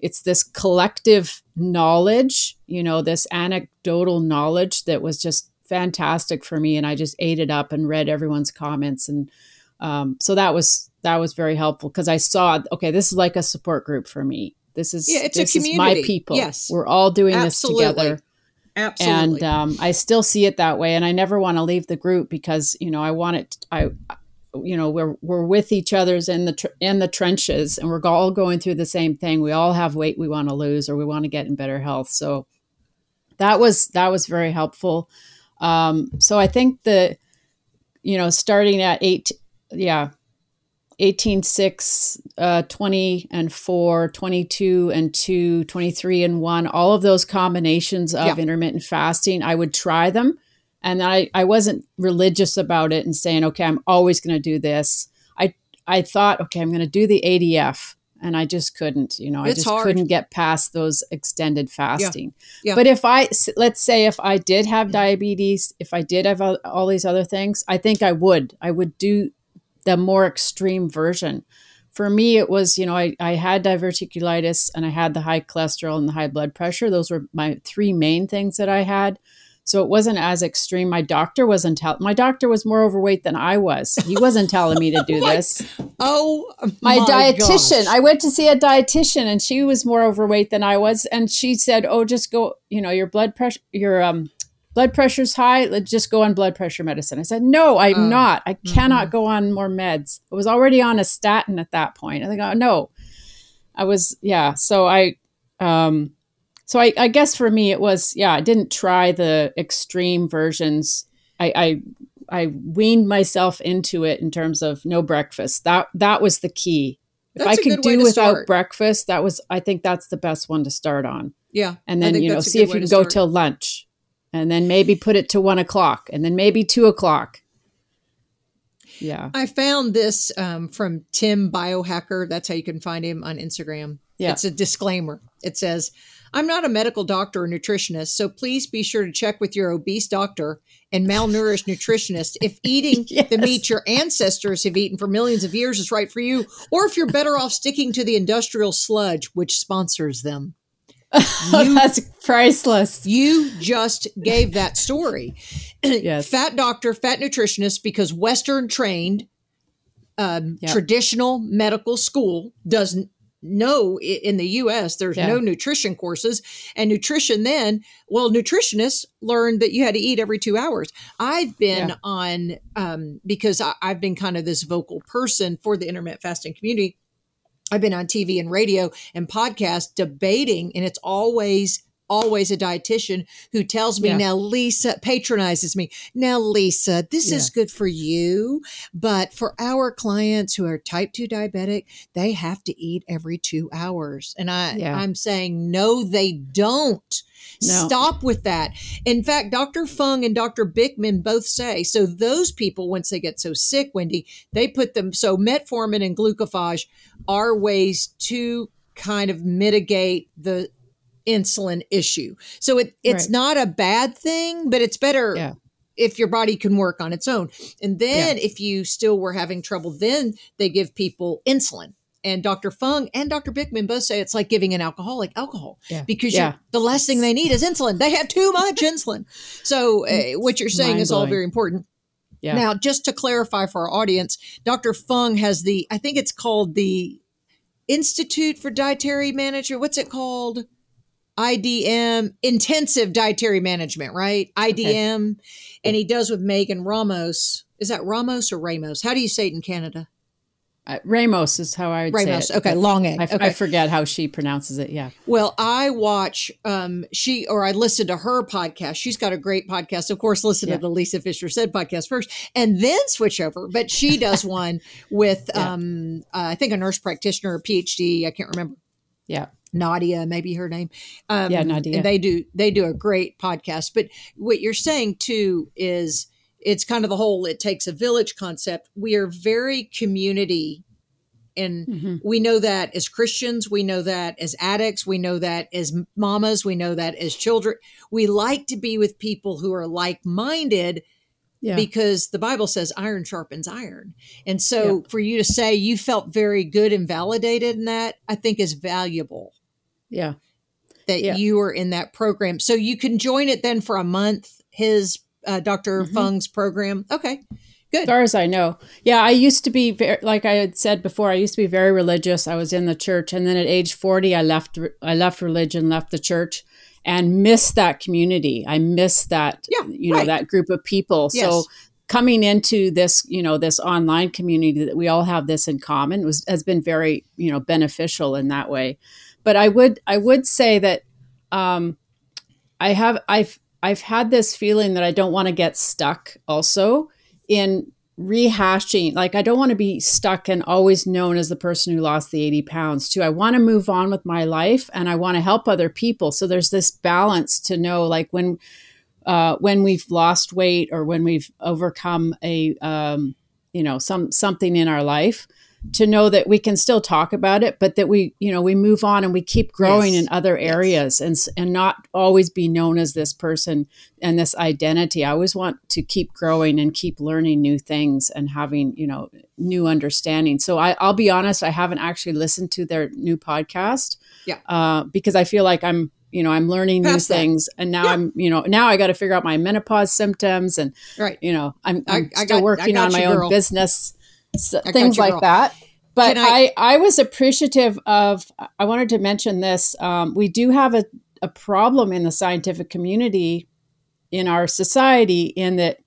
[SPEAKER 3] it's this collective knowledge, you know, this anecdotal knowledge that was just fantastic for me and i just ate it up and read everyone's comments and um, so that was that was very helpful because i saw okay this is like a support group for me this is
[SPEAKER 1] yeah, it's
[SPEAKER 3] this
[SPEAKER 1] a community.
[SPEAKER 3] is my people
[SPEAKER 1] yes
[SPEAKER 3] we're all doing Absolutely. this together
[SPEAKER 1] Absolutely.
[SPEAKER 3] And um, I still see it that way, and I never want to leave the group because you know I want it. I, you know, we're we're with each other's in the tr- in the trenches, and we're all going through the same thing. We all have weight we want to lose, or we want to get in better health. So that was that was very helpful. Um, so I think the, you know, starting at eight, yeah, 18, 6, uh, 20 and 4, 22 and 2, 23 and 1, all of those combinations of yeah. intermittent fasting, I would try them. And I, I wasn't religious about it and saying, okay, I'm always going to do this. I, I thought, okay, I'm going to do the ADF and I just couldn't, you know, it's I just hard. couldn't get past those extended fasting. Yeah. yeah. But if I, let's say, if I did have diabetes, if I did have all these other things, I think I would. I would do the more extreme version. For me, it was, you know, I, I had diverticulitis and I had the high cholesterol and the high blood pressure. Those were my three main things that I had. So it wasn't as extreme. My doctor wasn't telling. My doctor was more overweight than I was. He wasn't telling me to do this.
[SPEAKER 1] Oh,
[SPEAKER 3] My,
[SPEAKER 1] my
[SPEAKER 3] dietitian.
[SPEAKER 1] gosh.
[SPEAKER 3] I went to see a dietitian, and she was more overweight than I was. And she said, "Oh, just go. You know, your blood pressure, your um, blood pressure's high. Let's just go on blood pressure medicine." I said, "No, I'm
[SPEAKER 1] Oh.
[SPEAKER 3] not. I cannot go on more meds. I was already on a statin at that point." I think, "Oh no." I was yeah. So I um so I, I guess for me it was yeah i didn't try the extreme versions i i i weaned myself into it in terms of no breakfast that that was the key if
[SPEAKER 1] That's
[SPEAKER 3] i could do without
[SPEAKER 1] start.
[SPEAKER 3] breakfast that was i think that's the best one to start on
[SPEAKER 1] Yeah.
[SPEAKER 3] and then you know see if you can go
[SPEAKER 1] start.
[SPEAKER 3] till lunch and then maybe put it to one o'clock and then maybe two o'clock yeah
[SPEAKER 1] I found this um, from Tim Biohacker. That's how you can find him on Instagram.
[SPEAKER 3] Yeah.
[SPEAKER 1] It's a disclaimer. It says, I'm not a medical doctor or nutritionist, so please be sure to check with your obese doctor and malnourished nutritionist if eating the meat your ancestors have eaten for millions of years is right for you, or if you're better off sticking to the industrial sludge which sponsors them.
[SPEAKER 3] that's priceless
[SPEAKER 1] You just gave that story.
[SPEAKER 3] Yes.
[SPEAKER 1] Fat doctor, fat nutritionist, because Western trained, um,
[SPEAKER 3] Yep.
[SPEAKER 1] traditional medical school doesn't know in the US there's
[SPEAKER 3] Yeah.
[SPEAKER 1] no nutrition courses and nutrition then well nutritionists learned that you had to eat every two hours i've been
[SPEAKER 3] Yeah.
[SPEAKER 1] on um, because I, i've been kind of this vocal person for the intermittent fasting community I've been on TV and radio and podcast debating, and it's always, always a dietitian who tells me,
[SPEAKER 3] Yeah.
[SPEAKER 1] now, Lisa patronizes me. Now, Lisa, this is good for you, but for our clients who are type 2 diabetic, they have to eat every two hours. And I,
[SPEAKER 3] Yeah.
[SPEAKER 1] I'm saying, no, they don't.
[SPEAKER 3] No.
[SPEAKER 1] Stop with that. In fact, Dr. Fung and Dr. Bikman both say so. Those people, once they get so sick, Wendy, they put them so metformin and glucophage are ways to kind of mitigate the insulin issue. So it it's
[SPEAKER 3] Right.
[SPEAKER 1] not a bad thing, but it's better
[SPEAKER 3] Yeah.
[SPEAKER 1] if your body can work on its own. And then if you still were having trouble, then they give people insulin. And Dr. Fung and Dr. Bikman both say it's like giving an alcoholic alcohol
[SPEAKER 3] Yeah.
[SPEAKER 1] because
[SPEAKER 3] Yeah.
[SPEAKER 1] the last thing they need is insulin. They have too much insulin. So uh, what you're saying is all very important.
[SPEAKER 3] yeah
[SPEAKER 1] Now, just to clarify for our audience, Dr. Fung has the, I think it's called the Institute for Dietary Management. What's it called? IDM, Intensive Dietary Management, right? IDM. And he does with Megan Ramos. Is that Ramos or Ramos? How do you say it in Canada?
[SPEAKER 3] Uh, Ramos is how I would
[SPEAKER 1] Ramos.
[SPEAKER 3] say it.
[SPEAKER 1] Okay, long egg.
[SPEAKER 3] I,
[SPEAKER 1] okay.
[SPEAKER 3] I forget how she pronounces it. Yeah.
[SPEAKER 1] Well, I watch um she or I listen to her podcast. She's got a great podcast. Of course, listen
[SPEAKER 3] Yeah.
[SPEAKER 1] to the Lisa Fischer said podcast first and then switch over. But she does one with
[SPEAKER 3] Yeah.
[SPEAKER 1] um uh, I think a nurse practitioner, a PhD, I can't remember.
[SPEAKER 3] Yeah.
[SPEAKER 1] Nadia, maybe her name. Um,
[SPEAKER 3] Yeah, Nadia.
[SPEAKER 1] And they do they do a great podcast. But what you're saying too is it's kind of the whole it takes a village concept. We are very community and
[SPEAKER 3] Mhm.
[SPEAKER 1] we know that as Christians, we know that as addicts, we know that as mamas, we know that as children. We like to be with people who are like minded
[SPEAKER 3] Yeah.
[SPEAKER 1] because the Bible says iron sharpens iron. And so for you to say you felt very good and validated in that, I think is valuable
[SPEAKER 3] yeah.
[SPEAKER 1] that
[SPEAKER 3] Yeah.
[SPEAKER 1] you were in that program. So you can join it then for a month, his uh, doctor
[SPEAKER 3] Mhm.
[SPEAKER 1] Fung's program. Okay, good.
[SPEAKER 3] As far as I know. Yeah, I used to be very, like I had said before. I used to be very religious. I was in the church, and then at age forty, I left. I left religion, left the church, and miss that community. I miss that.
[SPEAKER 1] Yeah,
[SPEAKER 3] you know
[SPEAKER 1] right.
[SPEAKER 3] that group of people.
[SPEAKER 1] Yes.
[SPEAKER 3] So coming into this, you know, this online community that we all have this in common was has been very, you know, beneficial in that way. But I would I would say that um, I have I've I've had this feeling that I don't want to get stuck also in rehashing like i don't want to be stuck and always known as the person who lost the 80 pounds too. I want to move on with my life and i want to help other people. So there's this balance to know like when uh, when we've lost weight or when we've overcome a um, you know some something in our life to know that we can still talk about it but that we you know we move on and we keep growing
[SPEAKER 1] Yes.
[SPEAKER 3] in other
[SPEAKER 1] Yes.
[SPEAKER 3] areas and and not always be known as this person and this identity i always want to keep growing and keep learning new things and having you know new understanding so I, i'll be honest i haven't actually listened to their new podcast
[SPEAKER 1] Yeah.
[SPEAKER 3] uh, because i feel like i'm you know i'm learning new
[SPEAKER 1] that.
[SPEAKER 3] things and now
[SPEAKER 1] Yeah.
[SPEAKER 3] i'm you know now i got to figure out my menopause symptoms and
[SPEAKER 1] Right.
[SPEAKER 3] you know i'm,
[SPEAKER 1] I-
[SPEAKER 3] I'm
[SPEAKER 1] I
[SPEAKER 3] still
[SPEAKER 1] got- I
[SPEAKER 3] working on my
[SPEAKER 1] you,
[SPEAKER 3] own
[SPEAKER 1] girl.
[SPEAKER 3] business so, things like
[SPEAKER 1] girl.
[SPEAKER 3] that but
[SPEAKER 1] I-
[SPEAKER 3] I, I was appreciative of i wanted to mention this um, we do have a, a problem in the scientific community in our society in that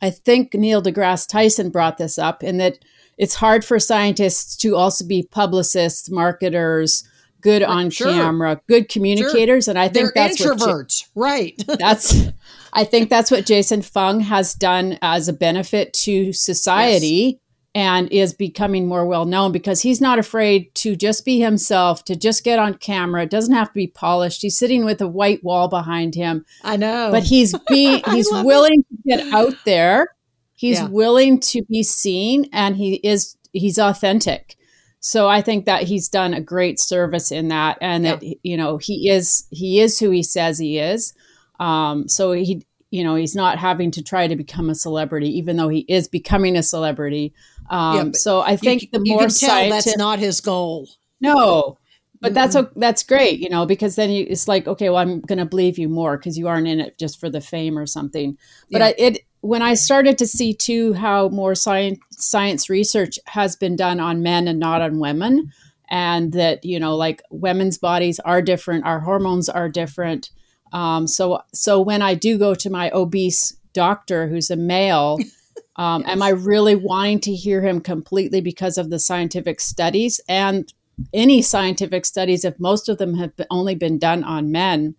[SPEAKER 3] i think neil degrasse tyson brought this up in that it's hard for scientists to also be publicists marketers good on
[SPEAKER 1] sure.
[SPEAKER 3] camera good communicators and i think
[SPEAKER 1] They're
[SPEAKER 3] that's
[SPEAKER 1] introverts, right?
[SPEAKER 3] that's i think that's what jason fung has done as a benefit to society and is becoming more well known because he's not afraid to just be himself to just get on camera. It doesn't have to be polished. He's sitting with a white wall behind him.
[SPEAKER 1] I know.
[SPEAKER 3] but he's being he's
[SPEAKER 1] love it.
[SPEAKER 3] willing to get out there. He's
[SPEAKER 1] Yeah.
[SPEAKER 3] willing to be seen and he is he's authentic. So i think that he's done a great service in that and that you know he is he is who he says he is. Um so he you know he's not having to try to become a celebrity even though he is becoming a celebrity um
[SPEAKER 1] Yeah,
[SPEAKER 3] so i think
[SPEAKER 1] c-
[SPEAKER 3] the
[SPEAKER 1] you
[SPEAKER 3] more
[SPEAKER 1] tell
[SPEAKER 3] scientific
[SPEAKER 1] that's not his goal.
[SPEAKER 3] no, but that's that's great, you know, because then you, it's like, okay, well, I'm going to believe you more because you aren't in it just for the fame or something. But
[SPEAKER 1] Yeah.
[SPEAKER 3] I, it when I started to see too how more science science research has been done on men and not on women, and that you know, like women's bodies are different, our hormones are different. Um, so so when I do go to my obese doctor who's a male. Um, Am I really wanting to hear him completely because of the scientific studies and any scientific studies, if most of them have only been done on men.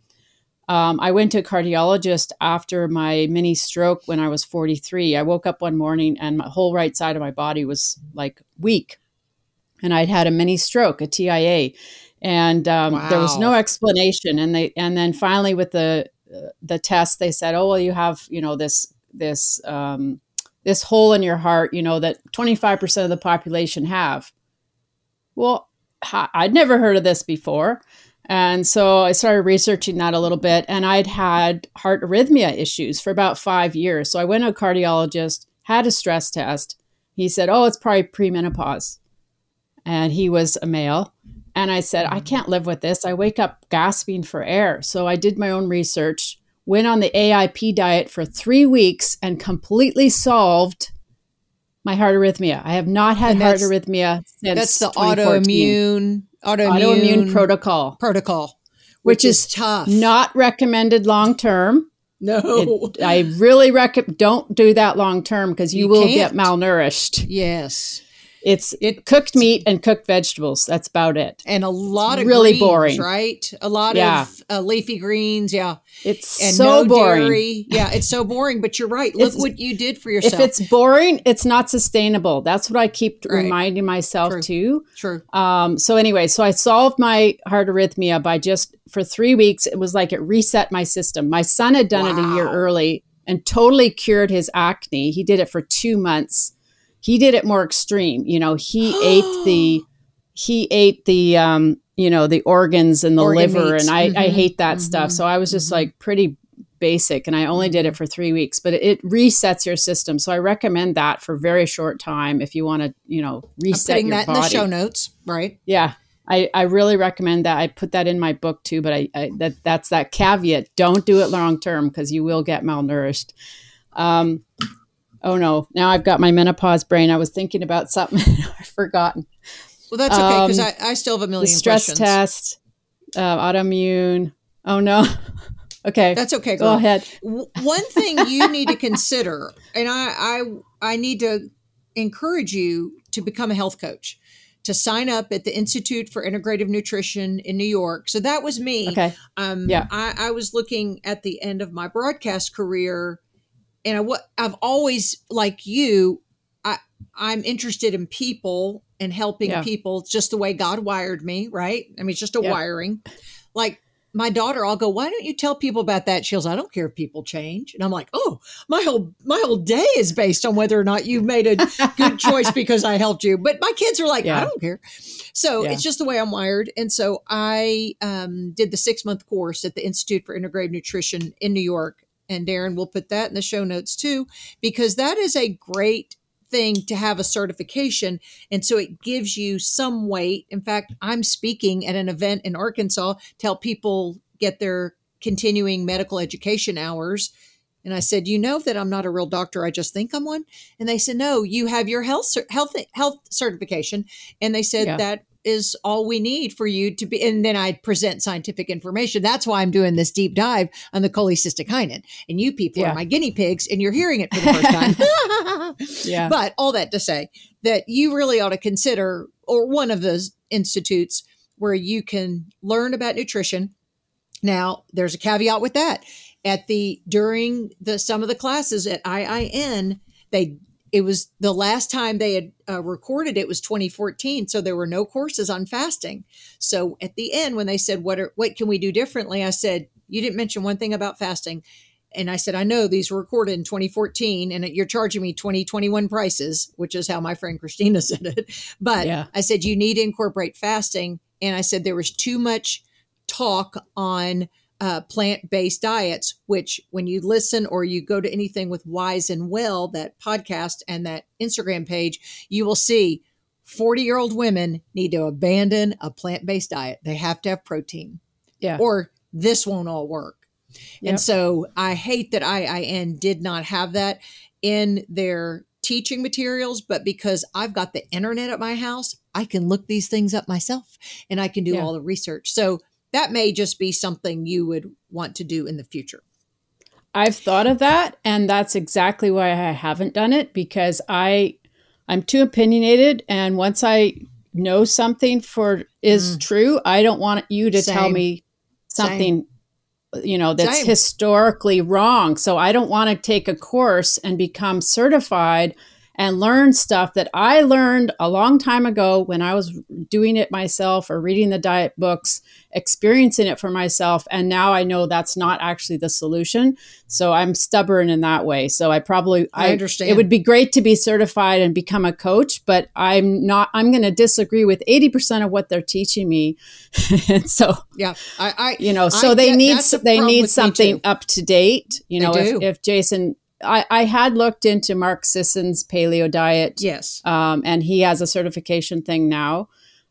[SPEAKER 3] Um, I went to a cardiologist after my mini stroke when I was 43. I woke up one morning and my whole right side of my body was like weak. And I'd had a mini stroke, a TIA. And um, there was no explanation. And they, and then finally with the, uh, the test, they said, oh, well, you have, you know, this, this, um, this hole in your heart, you know, that 25% of the population have. Well, I'd never heard of this before. And so I started researching that a little bit, and I'd had heart arrhythmia issues for about five years. So I went to a cardiologist, had a stress test. He said, Oh, it's probably premenopause. And he was a male. And I said, I mm-hmm. can't live with this. I wake up gasping for air. So I did my own research, went on the AIP diet for three weeks, and completely solved my heart arrhythmia. I have not had heart arrhythmia since
[SPEAKER 1] That's the autoimmune autoimmune,
[SPEAKER 3] autoimmune protocol,
[SPEAKER 1] protocol,
[SPEAKER 3] which,
[SPEAKER 1] which,
[SPEAKER 3] is,
[SPEAKER 1] is tough.
[SPEAKER 3] not recommended long term.
[SPEAKER 1] no.
[SPEAKER 3] It- I really recommend don't do that long term because you,
[SPEAKER 1] You
[SPEAKER 3] will
[SPEAKER 1] can't.
[SPEAKER 3] get malnourished.
[SPEAKER 1] yes,
[SPEAKER 3] It's
[SPEAKER 1] It-
[SPEAKER 3] cooked meat and cooked vegetables. That's about it.
[SPEAKER 1] and a lot of
[SPEAKER 3] really
[SPEAKER 1] greens,
[SPEAKER 3] boring.
[SPEAKER 1] right? A lot
[SPEAKER 3] Yeah.
[SPEAKER 1] of uh, leafy greens, yeah,
[SPEAKER 3] It's
[SPEAKER 1] and
[SPEAKER 3] so
[SPEAKER 1] no
[SPEAKER 3] boring.
[SPEAKER 1] dairy. Yeah, it's so boring. But you're right. Look
[SPEAKER 3] It's-
[SPEAKER 1] what you did for yourself.
[SPEAKER 3] If it's boring, it's not sustainable. That's what I keep
[SPEAKER 1] Right.
[SPEAKER 3] reminding myself
[SPEAKER 1] True.
[SPEAKER 3] too.
[SPEAKER 1] True.
[SPEAKER 3] Um, so anyway, so I solved my heart arrhythmia by just for three weeks. It was like it reset my system. My son had done it a year early and totally cured his acne. He did it for two months. He did it more extreme. You know, he ate the he ate the um, you know, the organs and the
[SPEAKER 1] Organ
[SPEAKER 3] liver,
[SPEAKER 1] meats.
[SPEAKER 3] and I, I
[SPEAKER 1] Mhm,
[SPEAKER 3] hate that stuff.
[SPEAKER 1] mhm,
[SPEAKER 3] So I was just
[SPEAKER 1] mhm.
[SPEAKER 3] like pretty basic and I only did it for three weeks, but it resets your system. So I recommend that for very short time if you want to, you know,
[SPEAKER 1] I'm
[SPEAKER 3] reset
[SPEAKER 1] putting
[SPEAKER 3] your
[SPEAKER 1] that
[SPEAKER 3] body.
[SPEAKER 1] in the show notes, right?
[SPEAKER 3] Yeah. I, I really recommend that. I put that in my book too, but I, I that that's that caveat. Don't do it long term because you will get malnourished. Um, oh no! Now I've got my menopause brain. I was thinking about something I've forgotten.
[SPEAKER 1] Well, that's okay because
[SPEAKER 3] Um,
[SPEAKER 1] I, I still have a million
[SPEAKER 3] stress
[SPEAKER 1] questions.
[SPEAKER 3] test, uh, autoimmune. Oh no. okay,
[SPEAKER 1] That's okay.
[SPEAKER 3] go ahead.
[SPEAKER 1] One thing you need to consider, and I, I, I need to encourage you to become a health coach, to sign up at the Institute for Integrative Nutrition in New York. So that was me.
[SPEAKER 3] Okay.
[SPEAKER 1] Um,
[SPEAKER 3] Yeah.
[SPEAKER 1] I, I was looking at the end of my broadcast career, and I, wa- I've always, like you, I, I'm interested in people and helping
[SPEAKER 3] Yeah.
[SPEAKER 1] people just the way God wired me, right? I mean, it's just a
[SPEAKER 3] Yeah.
[SPEAKER 1] wiring. Like my daughter, I'll go, why don't you tell people about that? She'll say, I don't care if people change. And I'm like, oh, my whole my whole day is based on whether or not you made a good choice because I helped you. But my kids are like, I don't care. So
[SPEAKER 3] Yeah.
[SPEAKER 1] it's just the way I'm wired. And so I um, did the six month course at the Institute for Integrative Nutrition in New York. And Darren will put that in the show notes too, because that is a great thing to have a certification. And so it gives you some weight. In fact, I'm speaking at an event in Arkansas to help people get their continuing medical education hours. And I said, "You know that I'm not a real doctor. I just think I'm one." And they said, "No, you have your health health health certification." And they said
[SPEAKER 3] Yeah.
[SPEAKER 1] that is all we need for you to be. And then I present scientific information. That's why I'm doing this deep dive on the cholecystic cholecystokinin. And you people
[SPEAKER 3] Yeah.
[SPEAKER 1] are my guinea pigs, and you're hearing it for the first time.
[SPEAKER 3] Yeah.
[SPEAKER 1] But all that to say that you really ought to consider, or one of those institutes where you can learn about nutrition. Now, there's a caveat with that. At the during the some of the classes at IIN, they it was the last time they had uh, recorded it was 2014, so there were no courses on fasting. So at the end, when they said, "What are what can we do differently?" I said, "You didn't mention one thing about fasting." And I said, I know these were recorded in 2014 and you're charging me 2021 prices, which is how my friend Christina said it. But
[SPEAKER 3] Yeah.
[SPEAKER 1] I said, you need to incorporate fasting. And I said, there was too much talk on uh, plant based diets, which when you listen or you go to anything with Wise and Well, that podcast and that Instagram page, you will see 40 year old women need to abandon a plant based diet. They have to have protein
[SPEAKER 3] yeah.
[SPEAKER 1] or this won't all work.
[SPEAKER 3] Yep.
[SPEAKER 1] And so I hate that IIN did not have that in their teaching materials, but because I've got the internet at my house, I can look these things up myself and I can do
[SPEAKER 3] Yeah.
[SPEAKER 1] all the research. So that may just be something you would want to do in the future.
[SPEAKER 3] I've thought of that, and that's exactly why I haven't done it because I I'm too opinionated, and once I know something for is true, I don't want you to tell
[SPEAKER 1] Mm.
[SPEAKER 3] Me something you know that's
[SPEAKER 1] Same.
[SPEAKER 3] historically wrong. So I don't want to take a course and become certified and learn stuff that I learned a long time ago when I was doing it myself or reading the diet books, experiencing it for myself. And now I know that's not actually the solution. So I'm stubborn in that way. So I probably,
[SPEAKER 1] I understand.
[SPEAKER 3] It would be great to be certified and become a coach, but I'm not, I'm going to disagree with 80% of what they're teaching me. and so,
[SPEAKER 1] Yeah. I, I
[SPEAKER 3] you know so
[SPEAKER 1] I
[SPEAKER 3] they need they need something up to date you know if, if jason I, I had looked into mark sisson's paleo diet
[SPEAKER 1] Yes.
[SPEAKER 3] um, and he has a certification thing now.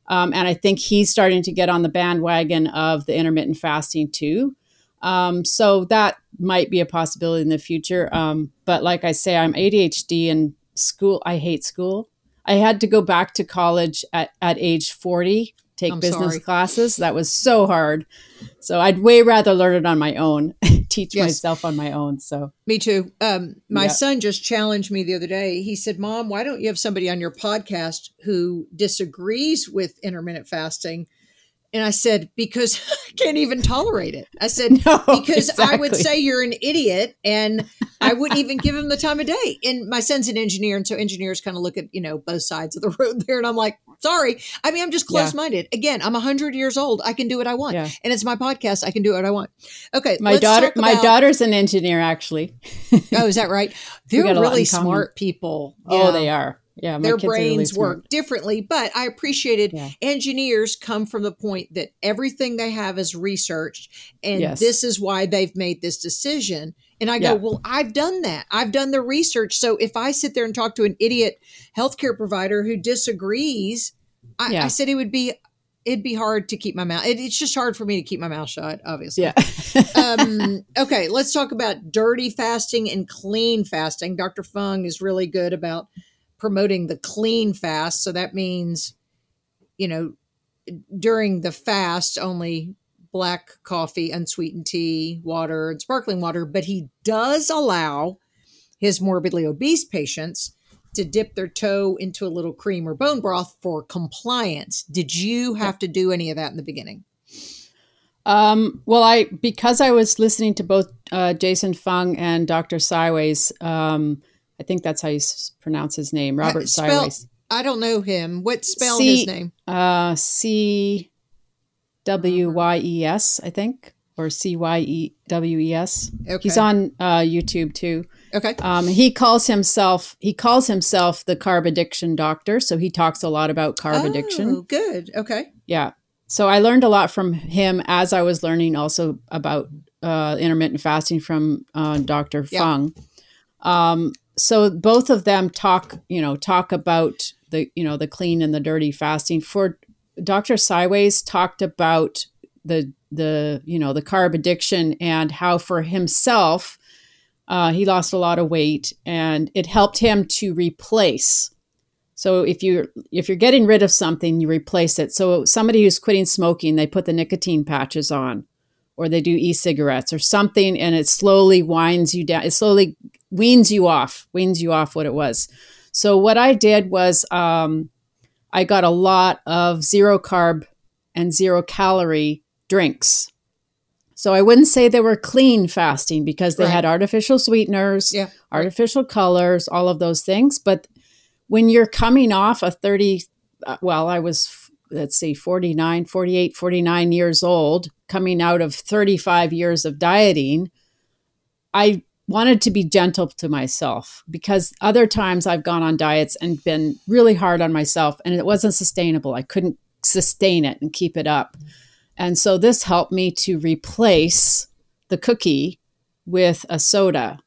[SPEAKER 3] Um, and i think he's starting to get on the bandwagon of the intermittent fasting too. Um, so that might be a possibility in the future. Um, but like i say i'm adhd and school. I hate school. I had to go back to college at, at age 40 take
[SPEAKER 1] I'm
[SPEAKER 3] business
[SPEAKER 1] sorry.
[SPEAKER 3] classes that was so hard so i'd way rather learn it on my own teach
[SPEAKER 1] Yes.
[SPEAKER 3] myself on my own so
[SPEAKER 1] Me too. Um, my
[SPEAKER 3] Yeah.
[SPEAKER 1] son just challenged me the other day. He said, Mom, why don't you have somebody on your podcast who disagrees with intermittent fasting? And I said, Because I can't even tolerate it. I said,
[SPEAKER 3] No,
[SPEAKER 1] Because I would say you're an idiot and I wouldn't even give him the time of day. And my son's an engineer. And so engineers kind of look at, you know, both sides of the road there. And I'm like, Sorry. I mean, I'm just close minded. Again, I'm 100 years old. I can do what I want.
[SPEAKER 3] Yeah.
[SPEAKER 1] And it's my podcast. I can do what I want. Okay.
[SPEAKER 3] my daughter
[SPEAKER 1] talk
[SPEAKER 3] my daughter's an engineer actually
[SPEAKER 1] Oh, is that right? They're
[SPEAKER 3] got a lot
[SPEAKER 1] really smart people.
[SPEAKER 3] oh
[SPEAKER 1] Yeah.
[SPEAKER 3] they are yeah
[SPEAKER 1] Their
[SPEAKER 3] kids are really
[SPEAKER 1] brains
[SPEAKER 3] smart.
[SPEAKER 1] work differently, but I appreciated
[SPEAKER 3] Yeah.
[SPEAKER 1] engineers come from the point that everything they have is researched, and
[SPEAKER 3] Yes.
[SPEAKER 1] this is why they've made this decision. And I go, well, I've done that. I've done the research. So if I sit there and talk to an idiot healthcare provider who disagrees, I,
[SPEAKER 3] Yeah.
[SPEAKER 1] I said it would be it'd be hard to keep my mouth. It, it's just hard for me to keep my mouth shut. Obviously,
[SPEAKER 3] yeah
[SPEAKER 1] um, okay, let's talk about dirty fasting and clean fasting. Dr. Fung is really good about promoting the clean fast. So that means, you know, during the fast, only black coffee, unsweetened tea, water, and sparkling water. But he does allow his morbidly obese patients to dip their toe into a little cream or bone broth for compliance. Did you have to do any of that in the beginning?
[SPEAKER 3] Um, well, I because I was listening to both uh, Jason Fung and Dr. Cywes. Um, I think that's how you s- pronounce his name, Robert
[SPEAKER 1] Uh, spell-
[SPEAKER 3] Cywes.
[SPEAKER 1] I don't know him. What spell
[SPEAKER 3] C-
[SPEAKER 1] his name?
[SPEAKER 3] Uh, C W Y E S, I think, or C Y E W E S.
[SPEAKER 1] Okay.
[SPEAKER 3] He's on uh, YouTube too.
[SPEAKER 1] Okay.
[SPEAKER 3] Um, he calls himself he calls himself the carb addiction doctor. So he talks a lot about carb addiction.
[SPEAKER 1] Oh, good. Okay.
[SPEAKER 3] Yeah. So I learned a lot from him as I was learning also about uh, intermittent fasting from uh, Dr.
[SPEAKER 1] Yeah.
[SPEAKER 3] Fung. Um, so both of them talk, you know, talk about the, you know, the clean and the dirty fasting. For Dr. Cywes talked about the the you know the carb addiction and how for himself uh, he lost a lot of weight and it helped him to replace so if you if you're getting rid of something you replace it so somebody who's quitting smoking they put the nicotine patches on or they do e-cigarettes or something and it slowly winds you down it slowly weans you off weans you off what it was so what i did was um, i got a lot of zero carb and zero calorie drinks so I wouldn't say they were clean fasting because they right. had artificial sweeteners, yeah. artificial colors, all of those things. But when you're coming off a 30, uh, well, I was, let's see, 49, 48, 49 years old, coming out of 35 years of dieting, I wanted to be gentle to myself because other times I've gone on diets and been really hard on myself and it wasn't sustainable. I couldn't sustain it and keep it up. And so this helped me to replace the cookie with a soda.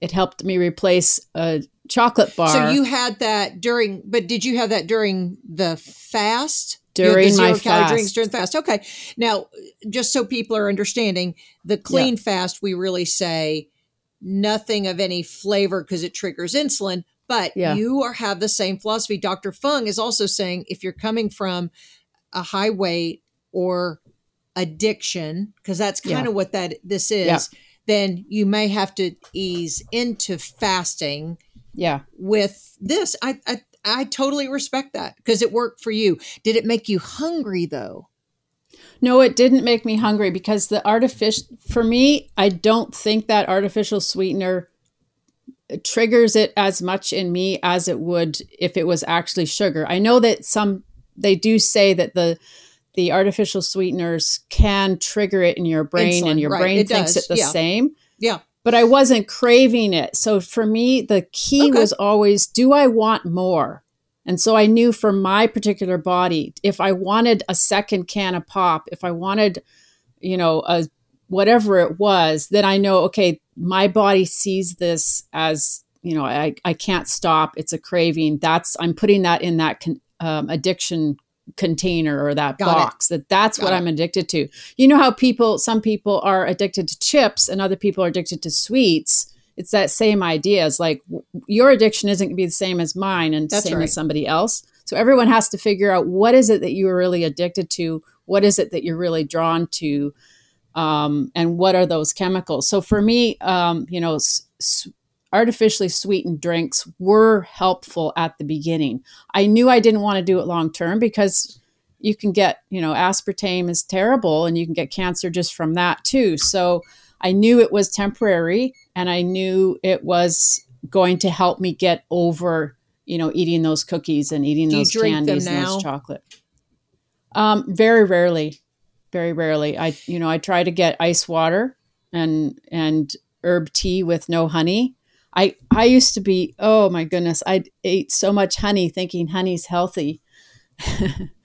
[SPEAKER 3] It helped me replace a chocolate bar.
[SPEAKER 1] So you had that during, but did you have that during the fast?
[SPEAKER 3] During my fast. drinks
[SPEAKER 1] during fast. Okay. Now, just so people are understanding, the clean yeah. fast, we really say nothing of any flavor because it triggers insulin. But yeah. you are have the same philosophy. Dr. Fung is also saying if you're coming from a high weight or addiction, because that's kind of what that this is, yeah. then you may have to ease into fasting.
[SPEAKER 3] Yeah.
[SPEAKER 1] With this, I I, I totally respect that because it worked for you. Did it make you hungry though?
[SPEAKER 3] No, it didn't make me hungry because the artificial for me, I don't think that artificial sweetener triggers it as much in me as it would if it was actually sugar. I know that some they do say that the the artificial sweeteners can trigger it in your brain Insulin, and your right, brain it thinks does. it the yeah. same.
[SPEAKER 1] Yeah.
[SPEAKER 3] But I wasn't craving it. So for me, the key okay. was always do I want more? And so I knew for my particular body, if I wanted a second can of pop, if I wanted, you know, a whatever it was, then I know, okay, my body sees this as, you know, I, I can't stop. It's a craving. That's, I'm putting that in that con, um, addiction container or that Got box it. that that's Got what it. I'm addicted to. You know how people some people are addicted to chips and other people are addicted to sweets. It's that same idea. It's like your addiction isn't going to be the same as mine and that's same right. as somebody else. So everyone has to figure out what is it that you are really addicted to? What is it that you're really drawn to? Um, and what are those chemicals? So for me, um, you know, s- artificially sweetened drinks were helpful at the beginning. I knew I didn't want to do it long term because you can get, you know, aspartame is terrible and you can get cancer just from that too. So I knew it was temporary and I knew it was going to help me get over, you know, eating those cookies and eating
[SPEAKER 1] do
[SPEAKER 3] those candies and those chocolate. Um, very rarely, very rarely. I, you know, I try to get ice water and and herb tea with no honey I I used to be oh my goodness I ate so much honey thinking honey's healthy,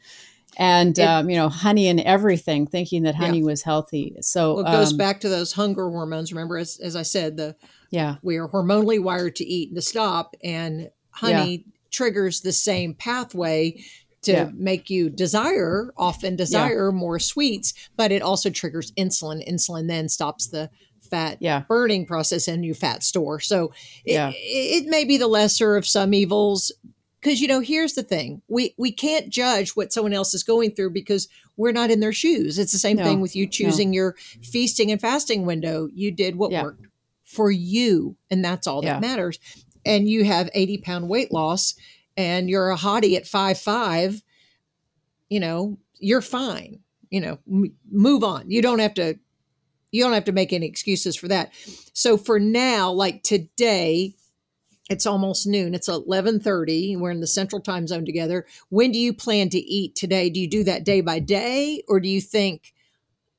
[SPEAKER 3] and it, um, you know honey and everything thinking that honey yeah. was healthy. So
[SPEAKER 1] well, it goes um, back to those hunger hormones. Remember, as as I said, the
[SPEAKER 3] yeah
[SPEAKER 1] we are hormonally wired to eat and to stop, and honey yeah. triggers the same pathway to yeah. make you desire often desire more sweets but it also triggers insulin insulin then stops the fat
[SPEAKER 3] yeah.
[SPEAKER 1] burning process and your fat store. So it, yeah. it, it may be the lesser of some evils because you know here's the thing we we can't judge what someone else is going through because we're not in their shoes it's the same no, thing with you choosing no. your feasting and fasting window you did what yeah. worked for you and that's all that matters and you have 80 pound weight loss and you're a hottie at five five you know you're fine you know m- move on you don't have to you don't have to make any excuses for that. So for now, like today, it's almost noon. It's 11:30. We're in the central time zone together. When do you plan to eat today? Do you do that day by day or do you think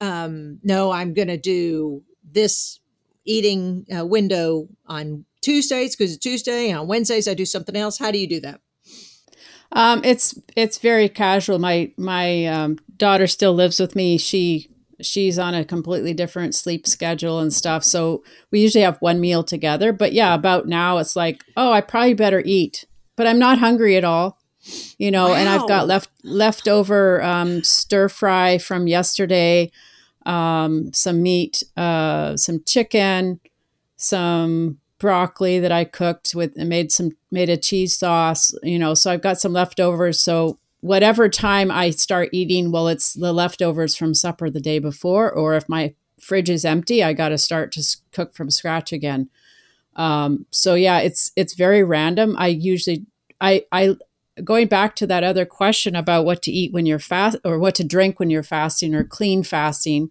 [SPEAKER 1] um no, I'm going to do this eating uh, window on Tuesdays because it's Tuesday and on Wednesdays I do something else. How do you do that?
[SPEAKER 3] Um, it's it's very casual. My my um, daughter still lives with me. She she's on a completely different sleep schedule and stuff. So we usually have one meal together. But yeah, about now it's like, oh, I probably better eat, but I'm not hungry at all. You know, wow. and I've got left leftover um, stir fry from yesterday, um, some meat, uh, some chicken, some broccoli that I cooked with and made some made a cheese sauce, you know, so I've got some leftovers. So whatever time I start eating, well, it's the leftovers from supper the day before, or if my fridge is empty, I got to start to cook from scratch again. Um, so yeah, it's it's very random. I usually I I going back to that other question about what to eat when you're fast or what to drink when you're fasting or clean fasting.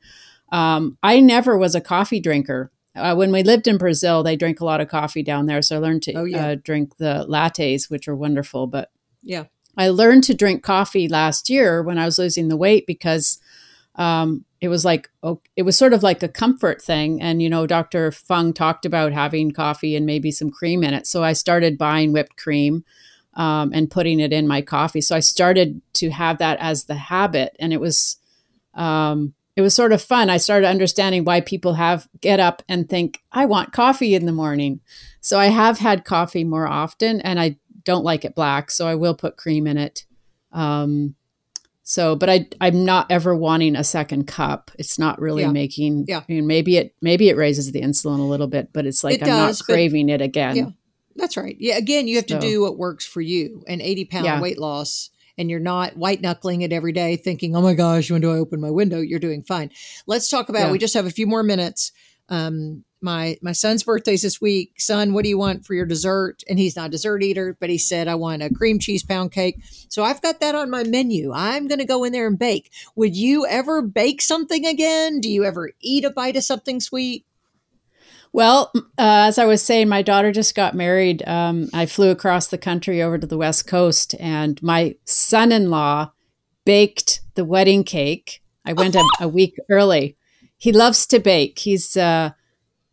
[SPEAKER 3] Um, I never was a coffee drinker. Uh, when we lived in Brazil, they drink a lot of coffee down there, so I learned to oh, yeah. uh, drink the lattes, which are wonderful. But
[SPEAKER 1] yeah,
[SPEAKER 3] I learned to drink coffee last year when I was losing the weight because um, it was like oh, it was sort of like a comfort thing. And you know, Dr. Fung talked about having coffee and maybe some cream in it, so I started buying whipped cream um, and putting it in my coffee. So I started to have that as the habit, and it was. Um, it was sort of fun. I started understanding why people have get up and think, I want coffee in the morning. So I have had coffee more often and I don't like it black, so I will put cream in it. Um, so, but I I'm not ever wanting a second cup. It's not really yeah. making. Yeah. I mean, maybe it maybe it raises the insulin a little bit, but it's like it I'm does, not craving it again.
[SPEAKER 1] Yeah, that's right. Yeah, again, you have so, to do what works for you. And 80 pound yeah. weight loss, and you're not white knuckling it every day, thinking, "Oh my gosh, when do I open my window?" You're doing fine. Let's talk about. We just have a few more minutes. Um, my my son's birthday's this week. Son, what do you want for your dessert? And he's not a dessert eater, but he said I want a cream cheese pound cake. So I've got that on my menu. I'm going to go in there and bake. Would you ever bake something again? Do you ever eat a bite of something sweet?
[SPEAKER 3] Well, uh, as I was saying, my daughter just got married. Um, I flew across the country over to the West Coast, and my son in law baked the wedding cake. I went a, a, week early. He loves to bake. He's uh,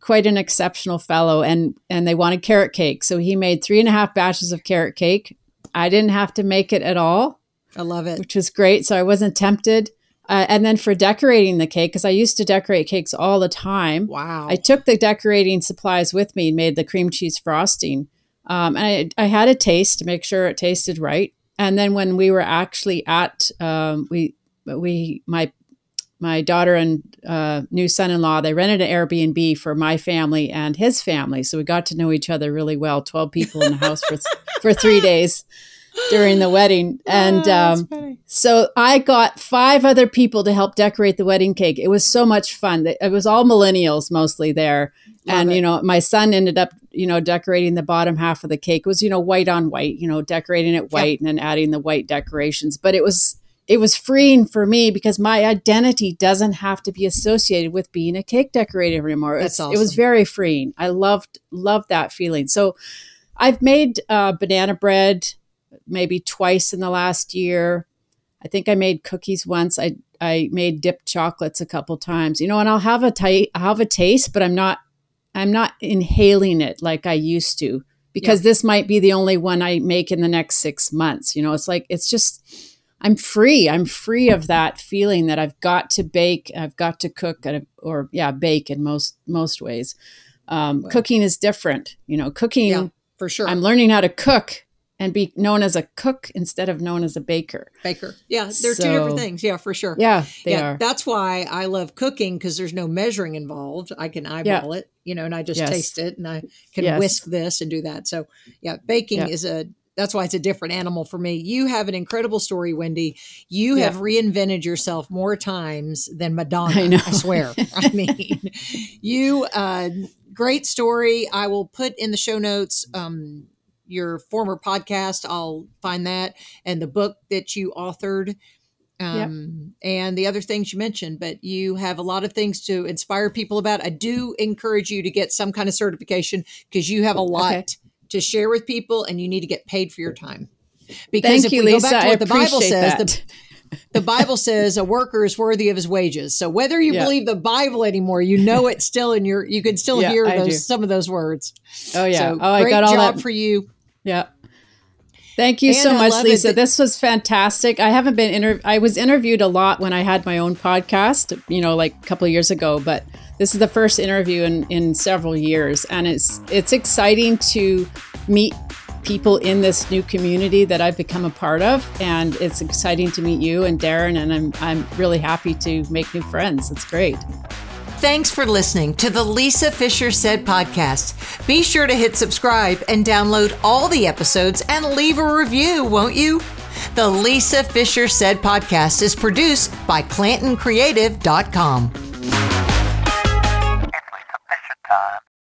[SPEAKER 3] quite an exceptional fellow and and they wanted carrot cake. So he made three and a half batches of carrot cake. I didn't have to make it at all.
[SPEAKER 1] I love it.
[SPEAKER 3] Which was great. So i wasn't tempted. Uh, and then for decorating the cake because i used to decorate cakes all the time.
[SPEAKER 1] Wow.
[SPEAKER 3] I took the decorating supplies with me and made the cream cheese frosting. Um, and I, I had a taste to make sure it tasted right. And then when we were actually at um, we we my my daughter and uh, new son-in-law they rented an airbnb for my family and his family. So we got to know each other really well 12 people in the house for, for three days during the wedding. And oh, um, so i got five other people to help decorate the wedding cake. It was so much fun. It was all millennials mostly there. Love and it. you know my son ended up you know decorating the bottom half of the cake. It was you know white on white you know decorating it white and then adding the white decorations. But it was it was freeing for me because my identity doesn't have to be associated with being a cake decorator anymore. That's awesome. It was very freeing. I loved loved that feeling. So I've made uh, banana bread maybe twice in the last year. I think I made cookies once. I I made dipped chocolates a couple times. You know, and I'll have a t- I'll have a taste, but I'm not I'm not inhaling it like I used to because yeah. this might be the only one I make in the next 6 months. You know, it's like it's just I'm free. I'm free of that feeling that I've got to bake, I've got to cook, or yeah, bake in most most ways. Um, Cooking is different, you know. Cooking, yeah,
[SPEAKER 1] for sure.
[SPEAKER 3] I'm learning how to cook and be known as a cook instead of known as a baker.
[SPEAKER 1] Baker, yeah, they're so, two different things. Yeah, for sure.
[SPEAKER 3] Yeah, they yeah, are.
[SPEAKER 1] That's why I love cooking because there's no measuring involved. I can eyeball yeah. it, you know, and I just yes. taste it, and I can yes. whisk this and do that. So, yeah, baking yeah. is a that's why it's a different animal for me. You have an incredible story, Wendy. You yeah. have reinvented yourself more times than Madonna. I, I swear. I mean, you uh, great story. I will put in the show notes um, your former podcast. I'll find that and the book that you authored. Um, yep. and the other things you mentioned, but you have a lot of things to inspire people about. I do encourage you to get some kind of certification because you have a lot okay to share with people and you need to get paid for your time.
[SPEAKER 3] Because Thank if you, we Lisa. go back to what the Bible says,
[SPEAKER 1] the, the, Bible says a worker is worthy of his wages. So whether you yeah. believe the Bible anymore, you know it's still in your you can still yeah, hear those some of those words.
[SPEAKER 3] Oh yeah.
[SPEAKER 1] So
[SPEAKER 3] oh,
[SPEAKER 1] I got all job that for you.
[SPEAKER 3] Yeah. Thank you and so much, Lisa. That- this was fantastic. I haven't been inter- I was interviewed a lot when I had my own podcast, you know, like a couple years ago, but this is the first interview in, in several years, and it's it's exciting to meet people in this new community that I've become a part of. And it's exciting to meet you and Darren, and I'm, I'm really happy to make new friends. It's great.
[SPEAKER 1] Thanks for listening to the Lisa Fischer Said podcast. Be sure to hit subscribe and download all the episodes and leave a review, won't you? The Lisa Fischer Said podcast is produced by ClantonCreative.com.